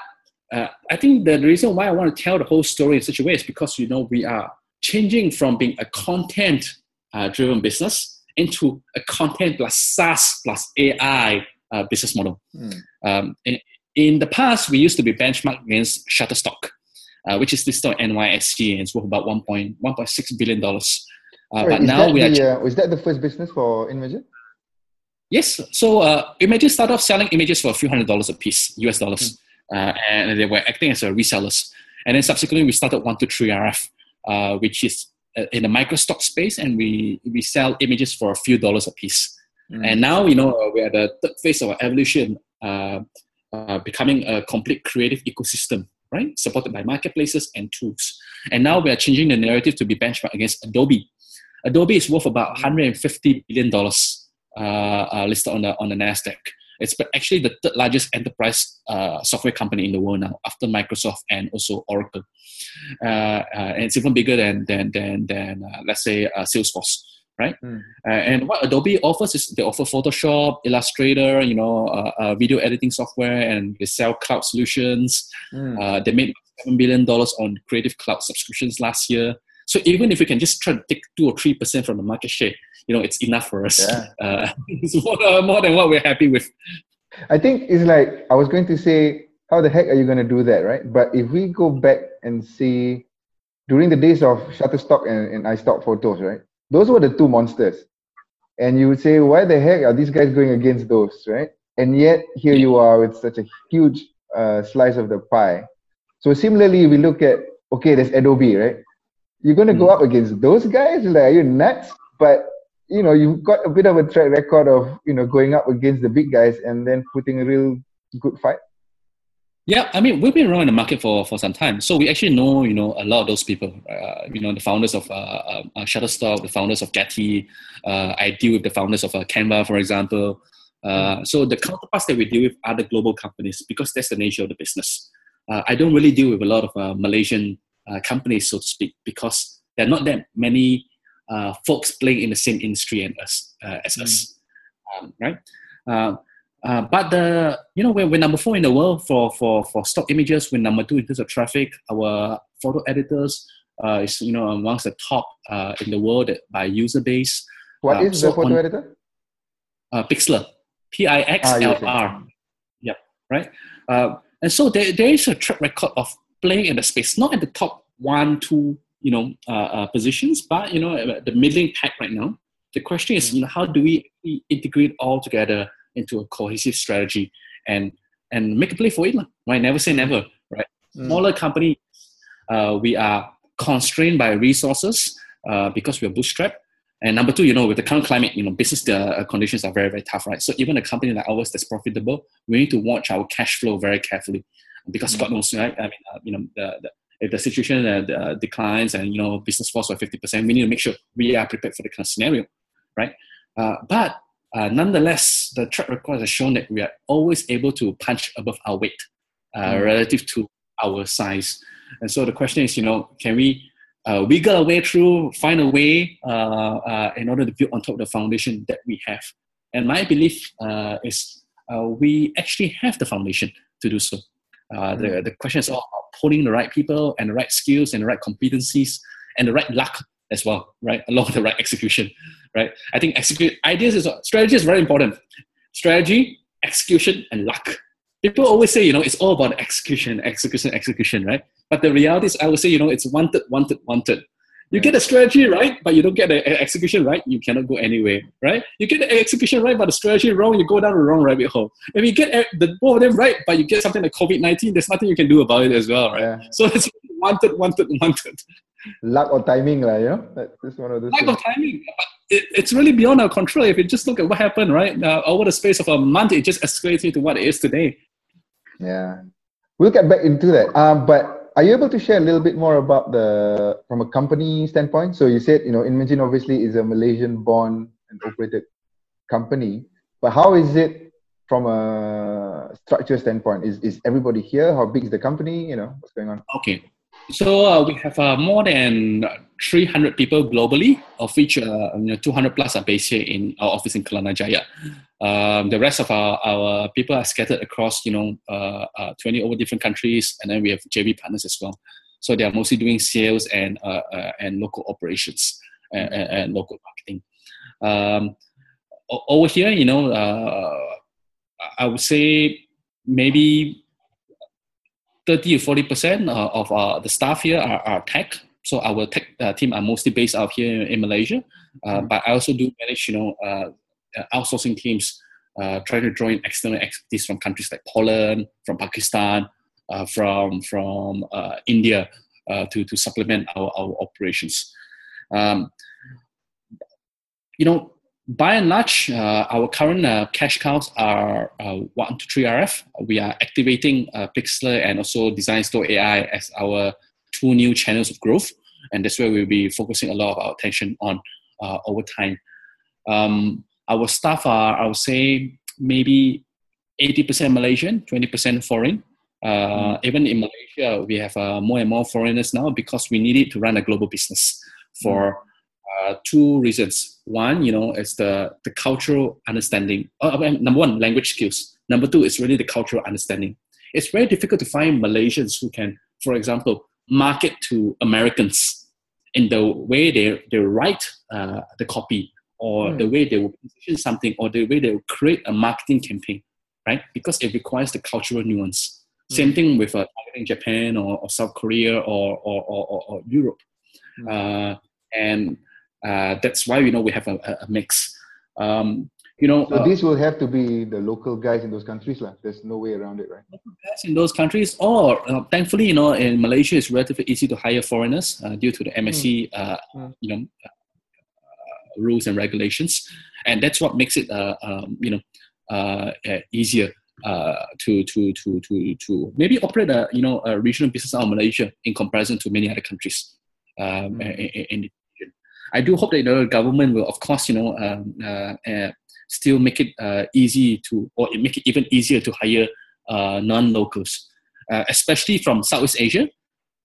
uh, I think the reason why I want to tell the whole story in such a way is because you know we are changing from being a content uh, driven business into a content plus SaaS plus AI uh, business model. Hmm. Um, in, in the past, we used to be benchmarked against Shutterstock, uh, which is listed on NYSE and it's worth about 1.1.6 billion dollars. Uh, Sorry, but is now that we are the, uh, is that the first business for Inmagine? Yes. So uh, Images started off selling images for a few hundred dollars a piece, US dollars, uh, and they were acting as a resellers. And then subsequently, we started 123RF, uh, which is uh, in the microstock space, and we we sell images for a few dollars a piece. Mm. And now, you know, uh, we're at the third phase of our evolution, uh, uh, becoming a complete creative ecosystem, right? Supported by marketplaces and tools. And now we are changing the narrative to be benchmarked against Adobe. Adobe is worth about 150 billion dollars uh, uh, listed on the on the Nasdaq. It's actually the third largest enterprise uh, software company in the world now, after Microsoft and also Oracle. Uh, uh, and it's even bigger than than than, than uh, let's say uh, Salesforce, right? Mm. Uh, and what Adobe offers is they offer Photoshop, Illustrator, you know, uh, uh, video editing software, and they sell cloud solutions. Mm. Uh, they made seven billion dollars on Creative Cloud subscriptions last year. So even if we can just try to take two or three percent from the market share, you know, it's enough for us. Yeah. Uh, it's more, uh, more than what we're happy with. I think it's like I was going to say, how the heck are you going to do that, right? But if we go back and see during the days of Shutterstock and, and iStock photos, right? Those were the two monsters. And you would say, why the heck are these guys going against those, right? And yet here you are with such a huge uh, slice of the pie. So similarly, we look at okay, there's Adobe, right? You're going to go Mm. up against those guys? Like, are you nuts? But you know you've got a bit of a track record of you know going up against the big guys and then putting a real good fight. Yeah, I mean we've been around the market for, for some time, so we actually know you know a lot of those people. Uh, you know the founders of uh, uh, uh Shutterstock, the founders of Getty. Uh, I deal with the founders of uh, Canva, for example. Uh, so the counterparts that we deal with are the global companies because that's the nature of the business. Uh, I don't really deal with a lot of uh, Malaysian uh, companies, so to speak, because there are not that many uh, folks playing in the same industry as us, uh, as mm. us, um, right? but the you know we're, we're number four in the world for for for stock images. We're number two in terms of traffic. Our photo editors is you know amongst the top in the world by user base. What is so the photo on, editor? Pixlr. P I X L R. Yeah, right. Uh, and so there, there is a track record of playing in the space, not at the top one, two, you know, uh, uh, positions, but you know, the middling pack right now. The question is, you know, how do we integrate all together into a cohesive strategy and and make a play for it? Right? Never say never. Right? Mm. Smaller company, uh, we are constrained by resources uh, because we are bootstrapped and number two, you know, with the current climate, you know, business uh, conditions are very, very tough, right? So even a company like ours that's profitable, we need to watch our cash flow very carefully because. God knows, right? I mean, uh, you know, the, the, if the situation uh, uh, declines and you know business falls by fifty percent, we need to make sure we are prepared for the kind of scenario, right? Uh, but uh, nonetheless, the track record has shown that we are always able to punch above our weight mm-hmm. relative to our size. And so the question is, you know, can we uh, wiggle our way through, find a way uh, uh, in order to build on top of the foundation that we have. And my belief uh, is uh, we actually have the foundation to do so. Uh, the, mm. the question is all about pulling the right people and the right skills and the right competencies and the right luck as well, right? Along with the right execution, right? I think execute ideas is strategy is very important. Strategy, execution, and luck. People always say, you know, it's all about execution, execution, execution, right? But the reality is, I would say, you know, it's wanted, wanted, wanted. You get the strategy right, but you don't get the execution right, you cannot go anywhere, right? You get the execution right, but the strategy wrong, you go down the wrong rabbit hole. If you get the both of them right, but you get something like COVID nineteen, there's nothing you can do about it as well, right? Yeah. So it's wanted, wanted, wanted. Lack of timing, like, you know? That's one of those. Lack things. of timing. It, it's really beyond our control. If you just look at what happened, right? Uh, over the space of a month, it just escalated to what it is today. Yeah. We'll get back into that. Um, but are you able to share a little bit more about the from a company standpoint? So you said you know Inmagine obviously is a Malaysian born and operated company, but how is it from a structure standpoint? Is is everybody here? How big is the company? You know what's going on? Okay, so uh, we have uh, more than 300 people globally, of which uh, you know, 200 plus are based here in our office in Kelana Jaya. Um, the rest of our, our people are scattered across, you know, uh, uh, 20 over different countries, and then we have JV partners as well. So they are mostly doing sales and uh, and local operations and, and local marketing. Um, over here, you know, I would say maybe 30 or 40 percent uh, of uh, the staff here are, are tech. So our tech uh, team are mostly based out here in Malaysia. Uh, mm-hmm. But I also do manage, you know, uh, outsourcing teams, uh, trying to join external expertise from countries like Poland, from Pakistan, from from India to to supplement our, our operations. Um, you know, by and large, uh, our current uh, cash cows are uh, 123RF. We are activating uh, Pixlr and also Designs.ai as our two new channels of growth. And that's where we'll be focusing a lot of our attention on uh, over time. Um, our staff are, I would say, maybe 80% Malaysian, 20% foreign. Mm. Even in Malaysia, we have more and more foreigners now because we need it to run a global business for. Uh, two reasons. One, you know, is the, the cultural understanding. Uh, number one, language skills. Number two is really the cultural understanding. It's very difficult to find Malaysians who can, for example, market to Americans in the way they, they write uh, the copy or mm. the way they will position something or the way they will create a marketing campaign, right? Because it requires the cultural nuance. Mm. Same thing with uh, targeting Japan or, or South Korea or, or, or, or Europe. Mm. Uh, and uh, that's why you know we have a, a mix. Um, you know, so uh, this will have to be the local guys in those countries, lah. There's no way around it, right? Guys in those countries, or uh, thankfully, you know, in Malaysia, it's relatively easy to hire foreigners uh, due to the MSC, mm. Uh, mm. you know, rules and regulations, and that's what makes it uh, um, you know uh, uh, easier uh, to to to to to maybe operate a you know a regional business out of Malaysia in comparison to many other countries um, Mm. in, in the region. I do hope that the government will, of course, you know, um, uh, uh, still make it uh, easy to or make it even easier to hire uh, non-locals, uh, especially from Southeast Asia.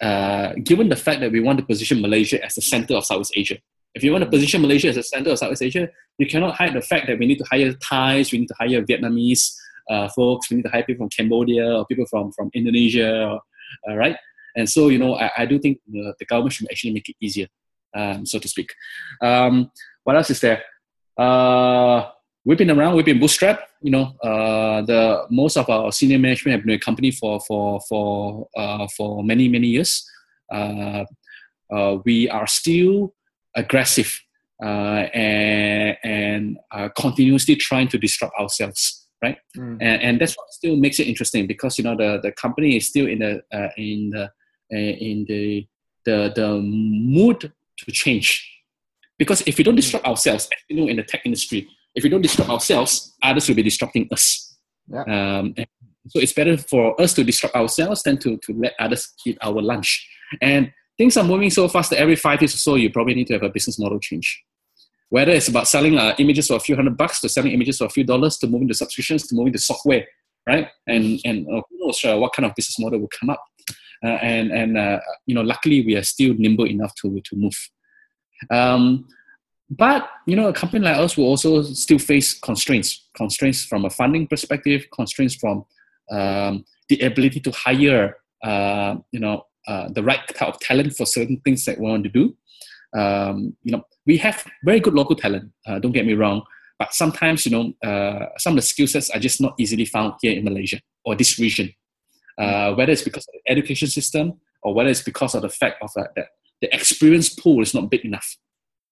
Uh, given the fact that we want to position Malaysia as the center of Southeast Asia, if you want to position Malaysia as the center of Southeast Asia, you cannot hide the fact that we need to hire Thais, we need to hire Vietnamese folks, we need to hire people from Cambodia or people from, from Indonesia, or, right? And so, you know, I, I do think the, the government should actually make it easier, um, so to speak. Um, what else is there? Uh, we've been around, we've been bootstrapped. You know, uh, the most of our senior management have been in a company for for for uh, for many many years. Uh, uh, we are still aggressive uh, and and uh, continuously trying to disrupt ourselves, right? Mm. and, and that's what still makes it interesting because you know the, the company is still in the uh, in the uh, in the the the mood to change. Because if we don't disrupt ourselves as you know in the tech industry if we don't disrupt ourselves others will be disrupting us. Yeah. um, so it's better for us to disrupt ourselves than to, to let others eat our lunch. And things are moving so fast that every five years or so you probably need to have a business model change. Whether it's about selling uh, images for a few hundred bucks to selling images for a few dollars to moving to subscriptions to moving to software right? And and uh, who knows uh, what kind of business model will come up and and uh, you know luckily we are still nimble enough to to move. Um, but you know a company like us will also still face constraints. Constraints from a funding perspective constraints from um, the ability to hire uh, you know uh, the right type of talent for certain things that we want to do. Um, you know we have very good local talent uh, don't get me wrong. But sometimes you know uh, some of the skill sets are just not easily found here in malaysia or this region uh, whether it's because of the education system or whether it's because of the fact of uh, that the experience pool is not big enough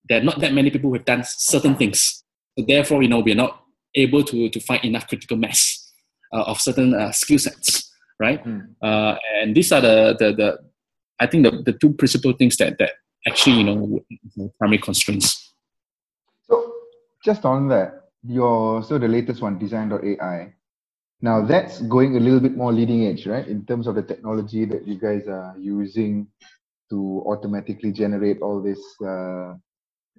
there are not that many people who have done certain things so therefore you know we're not able to, to find enough critical mass uh, of certain uh, skill sets right Mm. uh, and these are the, the, the i think the, the two principal things that, that actually you know primary constraints So just on that, your so the latest one, Designs.ai. Now that's going a little bit more leading edge, right? In terms of the technology that you guys are using to automatically generate all these uh,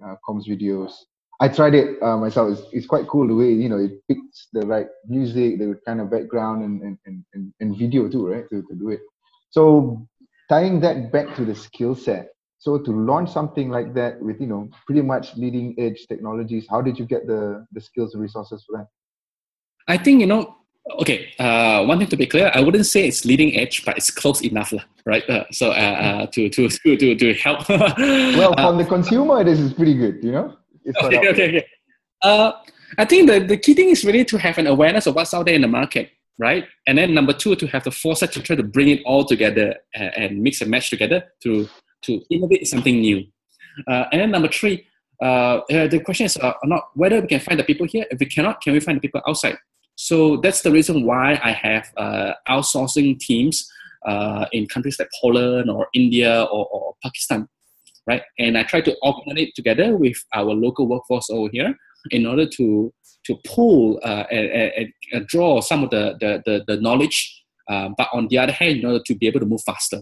uh, comms videos. I tried it uh, myself. It's, it's quite cool the way you know it picks the right music, the kind of background, and and, and, and, video too, right? To, to do it. So tying that back to the skill set. So to launch something like that with you know pretty much leading edge technologies, how did you get the the skills and resources for that? I think you know. Okay, uh, one thing to be clear, I wouldn't say it's leading edge, but it's close enough, right? Uh, so uh, uh, to, to to to help. Well, Uh, from the consumer, this is pretty good. You know, it's okay, okay, okay. Uh, I think the, the key thing is really to have an awareness of what's out there in the market, right? And then number two, to have the foresight to try to bring it all together and, and mix and match together to to innovate something new. Uh, and then number three, uh, uh, the question is uh, not whether we can find the people here. If we cannot, can we find the people outside? So that's the reason why I have uh, outsourcing teams uh, in countries like Poland or India or, or Pakistan, right? And I try to augment it together with our local workforce over here in order to to pull uh, and, and, draw some of the the, the, the knowledge, uh, but on the other hand, in order to be able to move faster.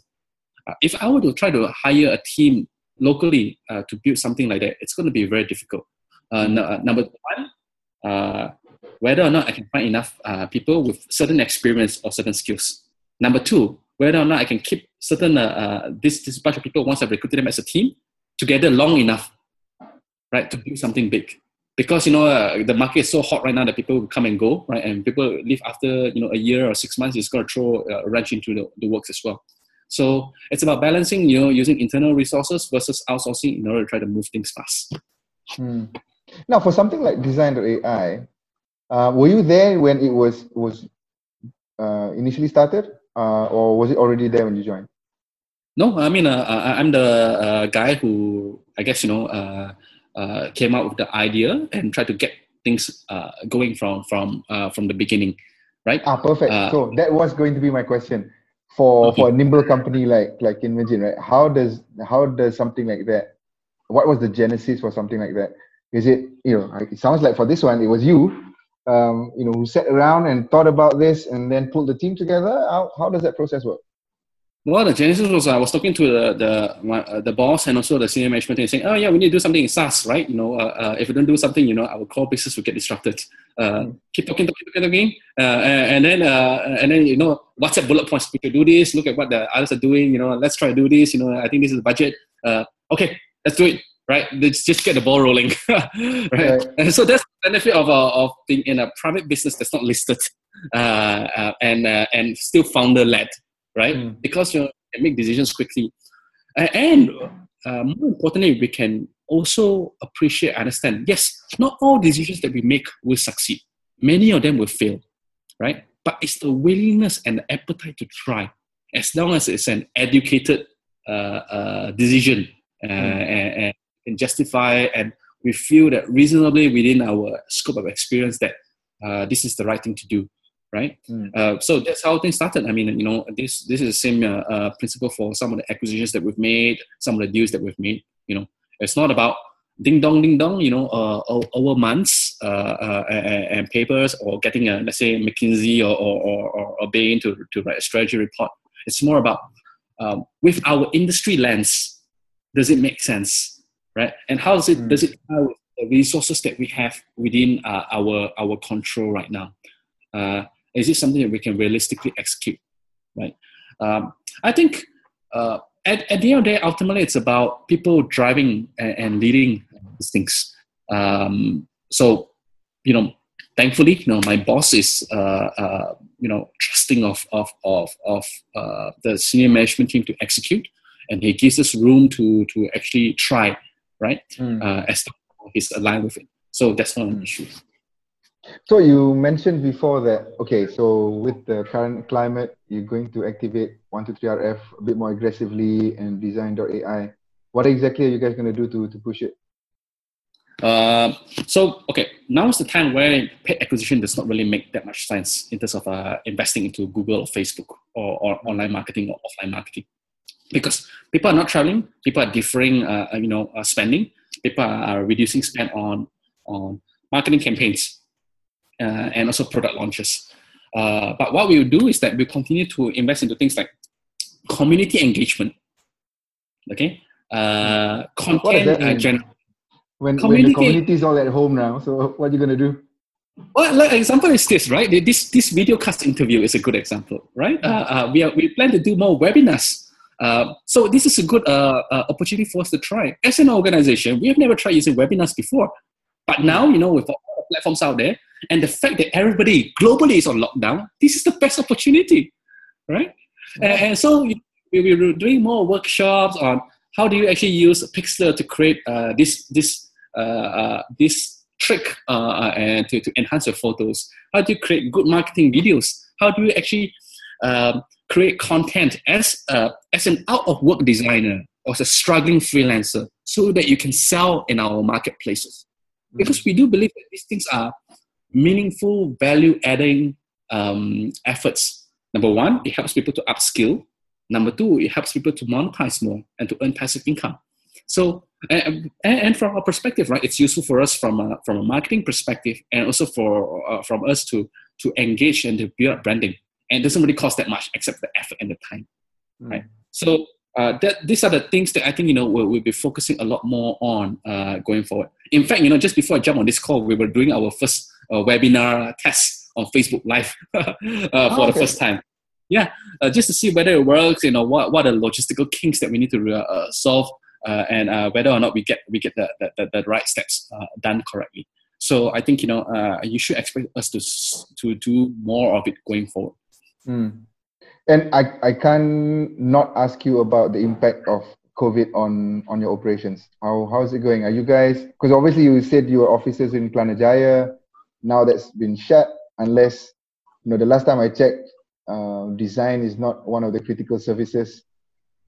Uh, if I were to try to hire a team locally uh, to build something like that, it's going to be very difficult. Uh, no, number one, whether or not I can find enough uh, people with certain experience or certain skills. Number two, whether or not I can keep certain uh, uh, this this bunch of people once I've recruited them as a team together long enough, right, to build something big. Because you know uh, the market is so hot right now that people will come and go, right, and people leave after you know a year or six months. It's going to throw uh, a wrench into the, the works as well. So it's about balancing, you know, using internal resources versus outsourcing in order to try to move things fast. Hmm. Now, for something like Designs.ai, uh, were you there when it was was uh, initially started, uh, or was it already there when you joined? No, I mean, uh, I'm the uh, guy who I guess you know uh, uh, came up with the idea and tried to get things uh, going from from uh, from the beginning, right? Ah, perfect. So that was going to be my question for Okay. for a nimble company like like Inmagine, right? How does how does something like that? What was the genesis for something like that? Is it you know? It sounds like for this one, it was you, um, you know, who sat around and thought about this and then pulled the team together. How how does that process work? Well, the genesis was I was talking to the the my, uh, the boss and also the senior management team saying, oh yeah, we need to do something in SaaS, right? You know, uh, uh, if we don't do something, you know, our core business will get disrupted. Uh, mm. Keep talking, talking, talking, talking, uh, and, and then uh, and then you know, WhatsApp bullet points. We could do this. Look at what the others are doing. You know, let's try to do this. You know, I think this is the budget. okay, let's do it. Right, let's just get the ball rolling. right? right, and so that's the benefit of of being in a private business that's not listed, and and still founder led right? Mm. Because you can make decisions quickly. and uh, more importantly, we can also appreciate, understand, yes, not all decisions that we make will succeed. Many of them will fail, right? But it's the willingness and the appetite to try, as long as it's an educated uh, uh, decision uh, mm. and, and, justify, and we feel that reasonably within our scope of experience that uh, this is the right thing to do right? Mm. Uh, so that's how things started. I mean, you know, this this is the same uh, uh, principle for some of the acquisitions that we've made, some of the deals that we've made. You know, it's not about ding dong ding dong. You know, uh, over months uh, uh, and, and, papers or getting a let's say McKinsey or or, or, or Bain to to write a strategy report. It's more about um, with our industry lens, does it make sense, right? And how does it mm. does it with the resources that we have within our our control right now? Uh, is it something that we can realistically execute right um, i think uh, at, at the end of the day ultimately it's about people driving and, and leading these things um, so you know thankfully you know my boss is uh, uh, you know trusting of of of, of uh, the senior management team to execute and he gives us room to to actually try right mm. as he's aligned with it so that's not an hmm. issue so you mentioned before that okay, so with the current climate, you're going to activate 123RF a bit more aggressively and Designs.ai. What exactly are you guys going to do to to push it? Uh, so okay, now is the time where paid acquisition does not really make that much sense in terms of uh, investing into Google or Facebook or, or online marketing or offline marketing, because people are not traveling, people are differing, uh, you know, uh, spending, people are reducing spend on on marketing campaigns uh, and also product launches. Uh, but what we will do is that we continue to invest into things like community engagement. Okay, uh, content uh, gen- when, when the community is all at home now, so what are you gonna do? Well, like example is this, right? This this video cast interview is a good example, right? Uh, uh, we are, we plan to do more webinars. Uh, so this is a good uh, uh, opportunity for us to try. As an organization, we have never tried using webinars before, but now you know with all the platforms out there, and the fact that everybody globally is on lockdown, this is the best opportunity, right? And, and, so we, we were doing more workshops on how do you actually use Pixlr to create uh, this this uh, uh, this trick and to, to enhance your photos. How do you create good marketing videos? How do you actually um, create content as a, as an out of work designer or as a struggling freelancer so that you can sell in our marketplaces? Because mm-hmm. we do believe that these things are meaningful value adding um, efforts. Number one, it helps people to upskill. Number two, it helps people to monetize more and to earn passive income. So, and, and from our perspective, right, it's useful for us from a, from a marketing perspective and also for uh, from us to to engage and to build up branding. And it doesn't really cost that much except the effort and the time, mm. right? So uh, that these are the things that I think you know we'll, we'll be focusing a lot more on uh, going forward. In fact, you know, just before I jump on this call, we were doing our first uh, webinar test on Facebook Live uh, oh, for okay. the first time. Yeah, uh, just to see whether it works. You know, what what are the logistical kinks that we need to uh, solve, and whether or not we get we get the the, the right steps done correctly. So I think you know you should expect us to to do more of it going forward. Mm. And I, I can not ask you about the impact of COVID on on your operations. How how is it going? Are you guys because obviously you said your offices in Kelana Jaya, now that's been shut. Unless you know the last time I checked, uh, design is not one of the critical services.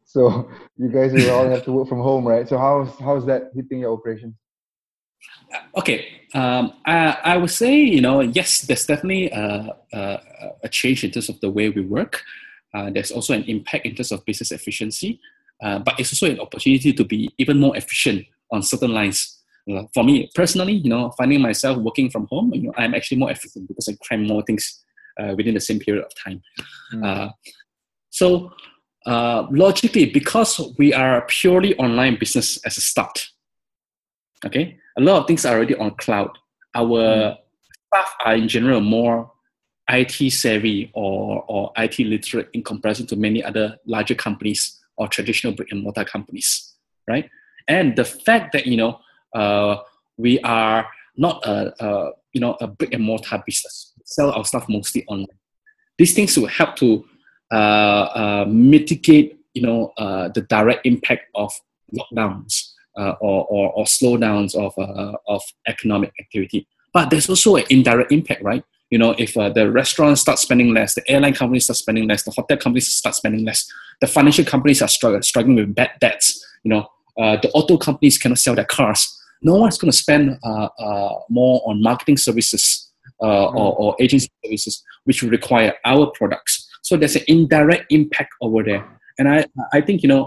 So you guys will all have to work from home, right? So how's how's that hitting your operations? Okay, um, I, I would say you know yes, there's definitely a, a, a change in terms of the way we work. Uh, there's also an impact in terms of business efficiency, uh, but it's also an opportunity to be even more efficient on certain lines. For me personally, you know, finding myself working from home, you know, I'm actually more efficient because I cram more things uh, within the same period of time. Mm. Uh, so uh, logically, because we are purely online business as a start, okay, a lot of things are already on cloud. Our staff are in general more IT savvy or, or IT literate in comparison to many other larger companies or traditional brick and mortar companies, right? And the fact that you know uh, we are not a, a you know a brick and mortar business, sell our stuff mostly online. These things will help to uh, uh, mitigate you know uh, the direct impact of lockdowns uh, or, or, or slowdowns of, uh, of economic activity. But there's also an indirect impact, right? You know, if uh, the restaurants start spending less, the airline companies start spending less, the hotel companies start spending less, the financial companies are struggling, struggling with bad debts, you know, uh, the auto companies cannot sell their cars. No one's going to spend uh, uh, more on marketing services uh, or, or agency services, which require our products. So there's an indirect impact over there. And I, I think, you know,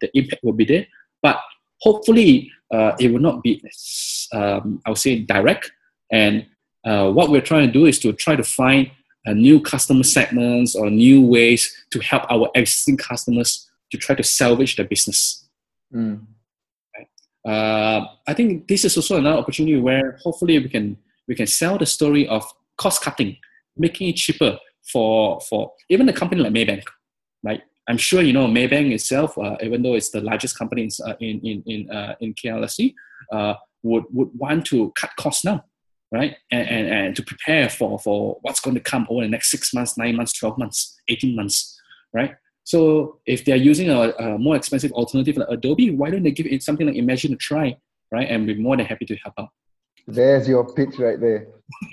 the impact will be there. But hopefully, uh, it will not be, um, I would say, direct. And uh, what we're trying to do is to try to find uh, new customer segments or new ways to help our existing customers to try to salvage their business. Mm. Uh, I think this is also another opportunity where hopefully we can we can sell the story of cost cutting, making it cheaper for for even a company like Maybank, right? I'm sure you know Maybank itself, uh, even though it's the largest company in uh, in in in, uh, in KLSE, uh, would would want to cut costs now, right? And, and and to prepare for for what's going to come over the next six months, nine months, twelve months, eighteen months, right? So if they're using a, a more expensive alternative like Adobe, why don't they give it something like Inmagine a try, right? And we're more than happy to help out. There's your pitch right there.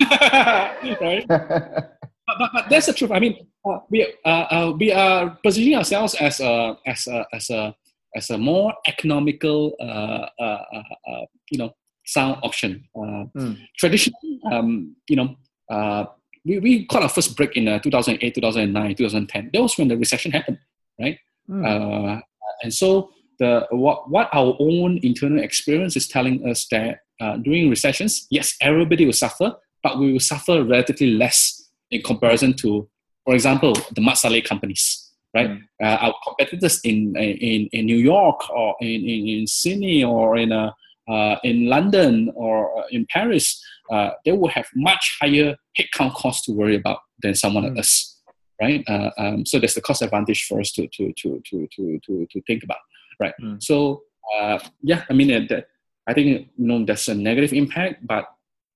right? but, but, but that's the truth. I mean, uh, we uh, we are positioning ourselves as a as a as a as a more economical, uh, uh, you know, sound option. Uh, Mm. Traditionally, um, you know, uh, we, we caught our first break in uh, 2008, 2009, 2010. That was when the recession happened, right? Mm. Uh, and so the what what our own internal experience is telling us that uh, during recessions, yes, everybody will suffer, but we will suffer relatively less in comparison to, for example, the Mat Salleh companies, right? Mm. Uh, our competitors in, in in New York or in, in, in Sydney or in uh, uh, in London or uh, in Paris, uh, they will have much higher headcount costs to worry about than someone Mm. like us, right? Uh, um, so there's the cost advantage for us to to to to to to, to think about, right? Mm. So uh, yeah, I mean, uh, that, I think you know there's a negative impact, but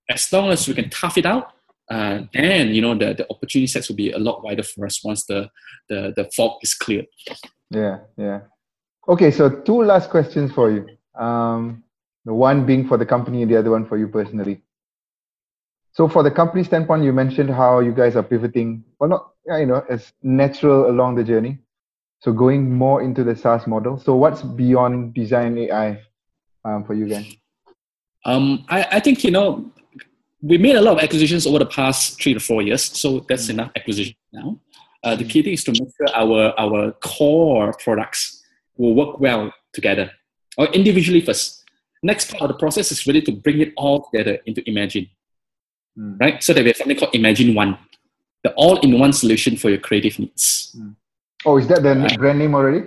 as long as we can tough it out, uh, then you know the, the opportunity sets will be a lot wider for us once the the, the fog is cleared. Yeah, yeah. Okay, so two last questions for you. Um, the one being for the company, the other one for you personally. So, for the company standpoint, you mentioned how you guys are pivoting, well, not you know, as natural along the journey. So, going more into the SaaS model. So, what's beyond design AI um, for you guys? Um, I, I think you know we made a lot of acquisitions over the past three to four years, so that's Mm. enough acquisition now. Uh, the key thing is to make sure our our core products will work well together or individually first. Next part of the process is really to bring it all together into Inmagine, Mm. right? So that we have something called Inmagine One, the all-in-one solution for your creative needs. Oh, is that the Right. brand name already?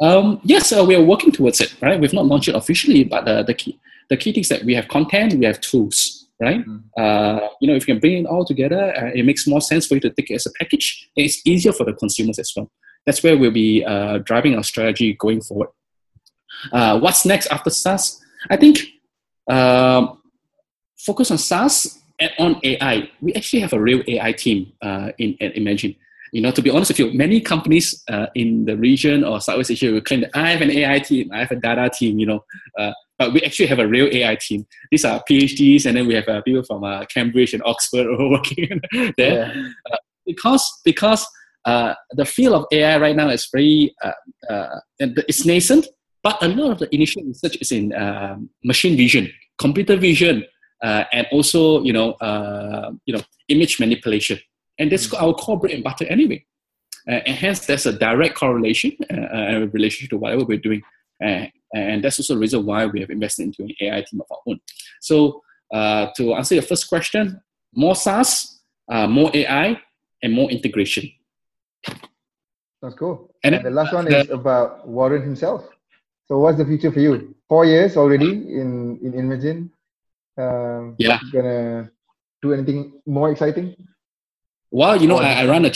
Um, yes, uh, we are working towards it, right? We've not launched it officially, but uh, the key the key things that we have content, we have tools, right? Mm. Uh, you know, if you can bring it all together, uh, it makes more sense for you to take it as a package. It's easier for the consumers as well. That's where we'll be uh, driving our strategy going forward. Uh, what's next after SaaS? I think um, focus on SaaS and on AI. We actually have a real AI team uh, in at Inmagine. You know, to be honest with you, many companies uh, in the region or Southeast Asia will claim that I have an AI team, I have a data team. You know, uh, but we actually have a real AI team. These are PhDs, and then we have uh, people from uh, Cambridge and Oxford working there Yeah. because because uh, the field of AI right now is very uh, uh, and it's nascent, but a lot of the initial research is in um machine vision, computer vision, uh, and also you know uh, you know image manipulation, and that's our core bread and butter anyway. Uh, and hence, there's a direct correlation uh, and relationship to whatever we're doing. And, and that's also the reason why we have invested into an AI team of our own. So uh, to answer your first question, more SaaS, uh, more AI, and more integration. That's cool. And, and the last one the, is about Warren himself. So what's the future for you? Four years already in in Inmagine. Um, yeah. Gonna do anything more exciting? Well, you know, I, I, run a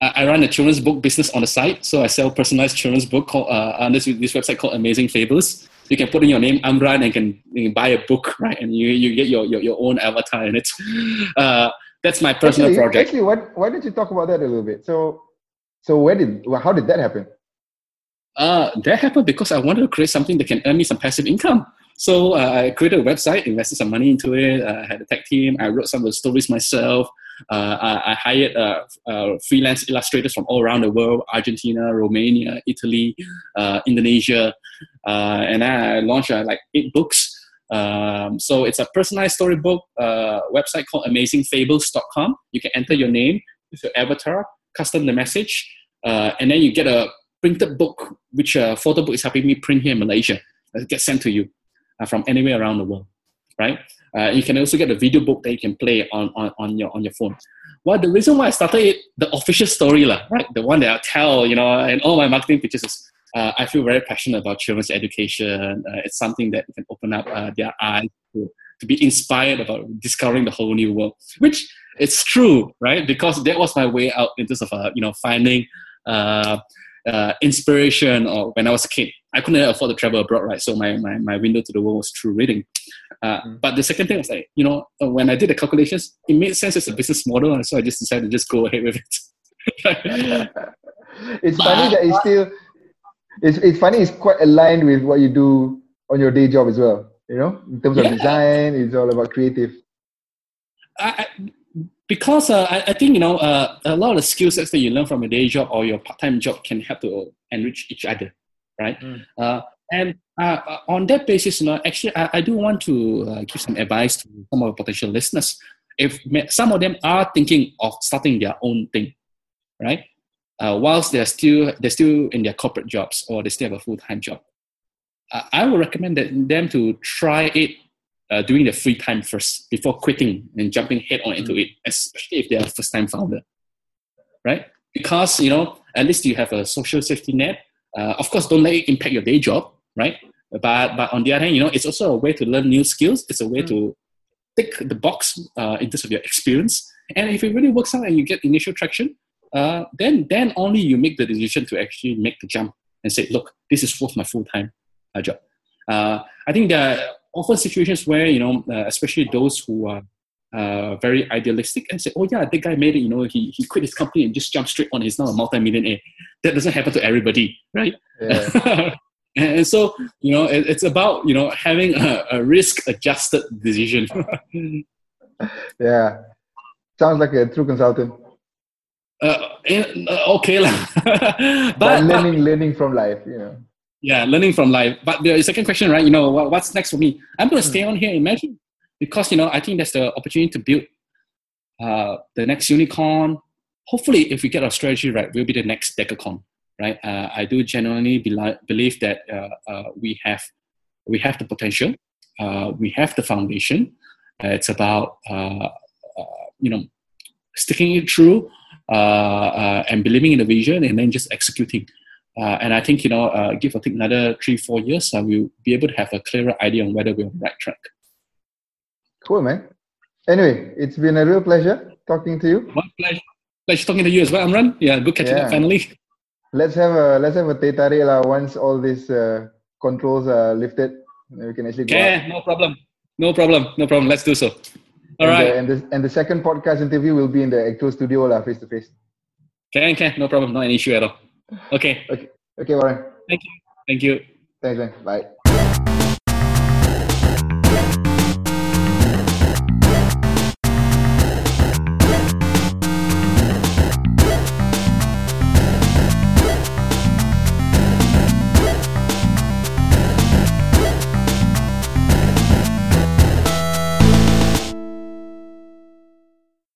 I run a children's book business on the site. So I sell personalized children's book called, uh, on this, this website called Amazing Fables. You can put in your name, Amran, and can, you can buy a book, right? And you, you get your, your, your own avatar in it. Uh, that's my personal actually, project. Actually, what, why don't you talk about that a little bit? So, so where did, well, how did that happen? Uh, that happened because I wanted to create something that can earn me some passive income. So uh, I created a website, invested some money into it. Uh, I had a tech team. I wrote some of the stories myself. Uh, I, I, hired uh, uh, freelance illustrators from all around the world: Argentina, Romania, Italy, uh, Indonesia, and I launched like eight books. Um, so it's a personalized storybook website called AmazingFables.com. You can enter your name your avatar, custom the message, and then you get a printed book, which a photo book is helping me print here in Malaysia. It gets sent to you uh, from anywhere around the world, right? Uh, you can also get a video book that you can play on, on, on your on your phone. Well, the reason why I started it, the official story, lah, right? The one that I tell, you know, and all my marketing pitches is uh, I feel very passionate about children's education. Uh, it's something that can open up uh, their eyes to, to be inspired about discovering the whole new world, which it's true, right? Because that was my way out in terms of, uh, you know, finding uh, inspiration or when I was a kid. I couldn't afford to travel abroad, right? So my, my, my window to the world was through reading. Uh, mm. But the second thing was like, you know, uh, when I did the calculations, it made sense as a business model. And so I just decided to just go ahead with it. it's but, funny that it's still, it's, it's funny, it's quite aligned with what you do on your day job as well. You know, in terms of design, it's all about creative. I, because uh, I, I, think you know uh, a lot of the skill sets that you learn from a day job or your part-time job can help to enrich each other right mm. uh, and uh, uh, on that basis you know actually i, I do want to uh, give some advice to some of the potential listeners if some of them are thinking of starting their own thing right whilst they're still they're still in their corporate jobs or they still have a full-time job i would recommend that them to try it uh, during the free time first before quitting and jumping head on into it, especially if they're a first time founder, right? Because you know at least you have a social safety net. Uh, of course, don't let it impact your day job, right? But but on the other hand, you know it's also a way to learn new skills. It's a way mm. to tick the box uh, in terms of your experience. And if it really works out and you get initial traction, uh, then then only you make the decision to actually make the jump and say, look, this is worth my full time uh, job. Uh, I think that often situations where you know, uh, especially those who are uh, very idealistic and say, "Oh yeah, that guy made it." You know, he he quit his company and just jumped straight on. He's now a multi-millionaire. That doesn't happen to everybody, right? Yeah. and so you know, it, it's about you know having a, a risk-adjusted decision. yeah, sounds like a true consultant. Uh, uh okay, but, but learning, learning from life, you know yeah, learning from life. But the second question, right? You know, what, what's next for me? I'm going to stay on here Inmagine because you know I think that's the opportunity to build uh, the next unicorn. Hopefully, if we get our strategy right, we'll be the next decacorn, right? Uh, I do genuinely be- believe that uh, uh, we have we have the potential, uh, we have the foundation. Uh, it's about you know sticking it through and believing in the vision, and then just executing. Uh, and I think, you know, uh, give or take another three, four years, uh, we'll be able to have a clearer idea on whether we're on the right track. Cool, man. Anyway, it's been a real pleasure talking to you. My pleasure. Pleasure talking to you as well, Amran. Yeah, good catching yeah. up finally. Let's have a let's have a lah once all these uh, controls are lifted. We can actually go. Yeah, no problem. No problem. No problem. Let's do so. All and right. The, and the and the second podcast interview will be in the actual studio lah, face to face. Can can no problem. Not an issue at all. Okay. Okay. Okay, Warren. Thank you. Thank you. Thanks, man. Bye.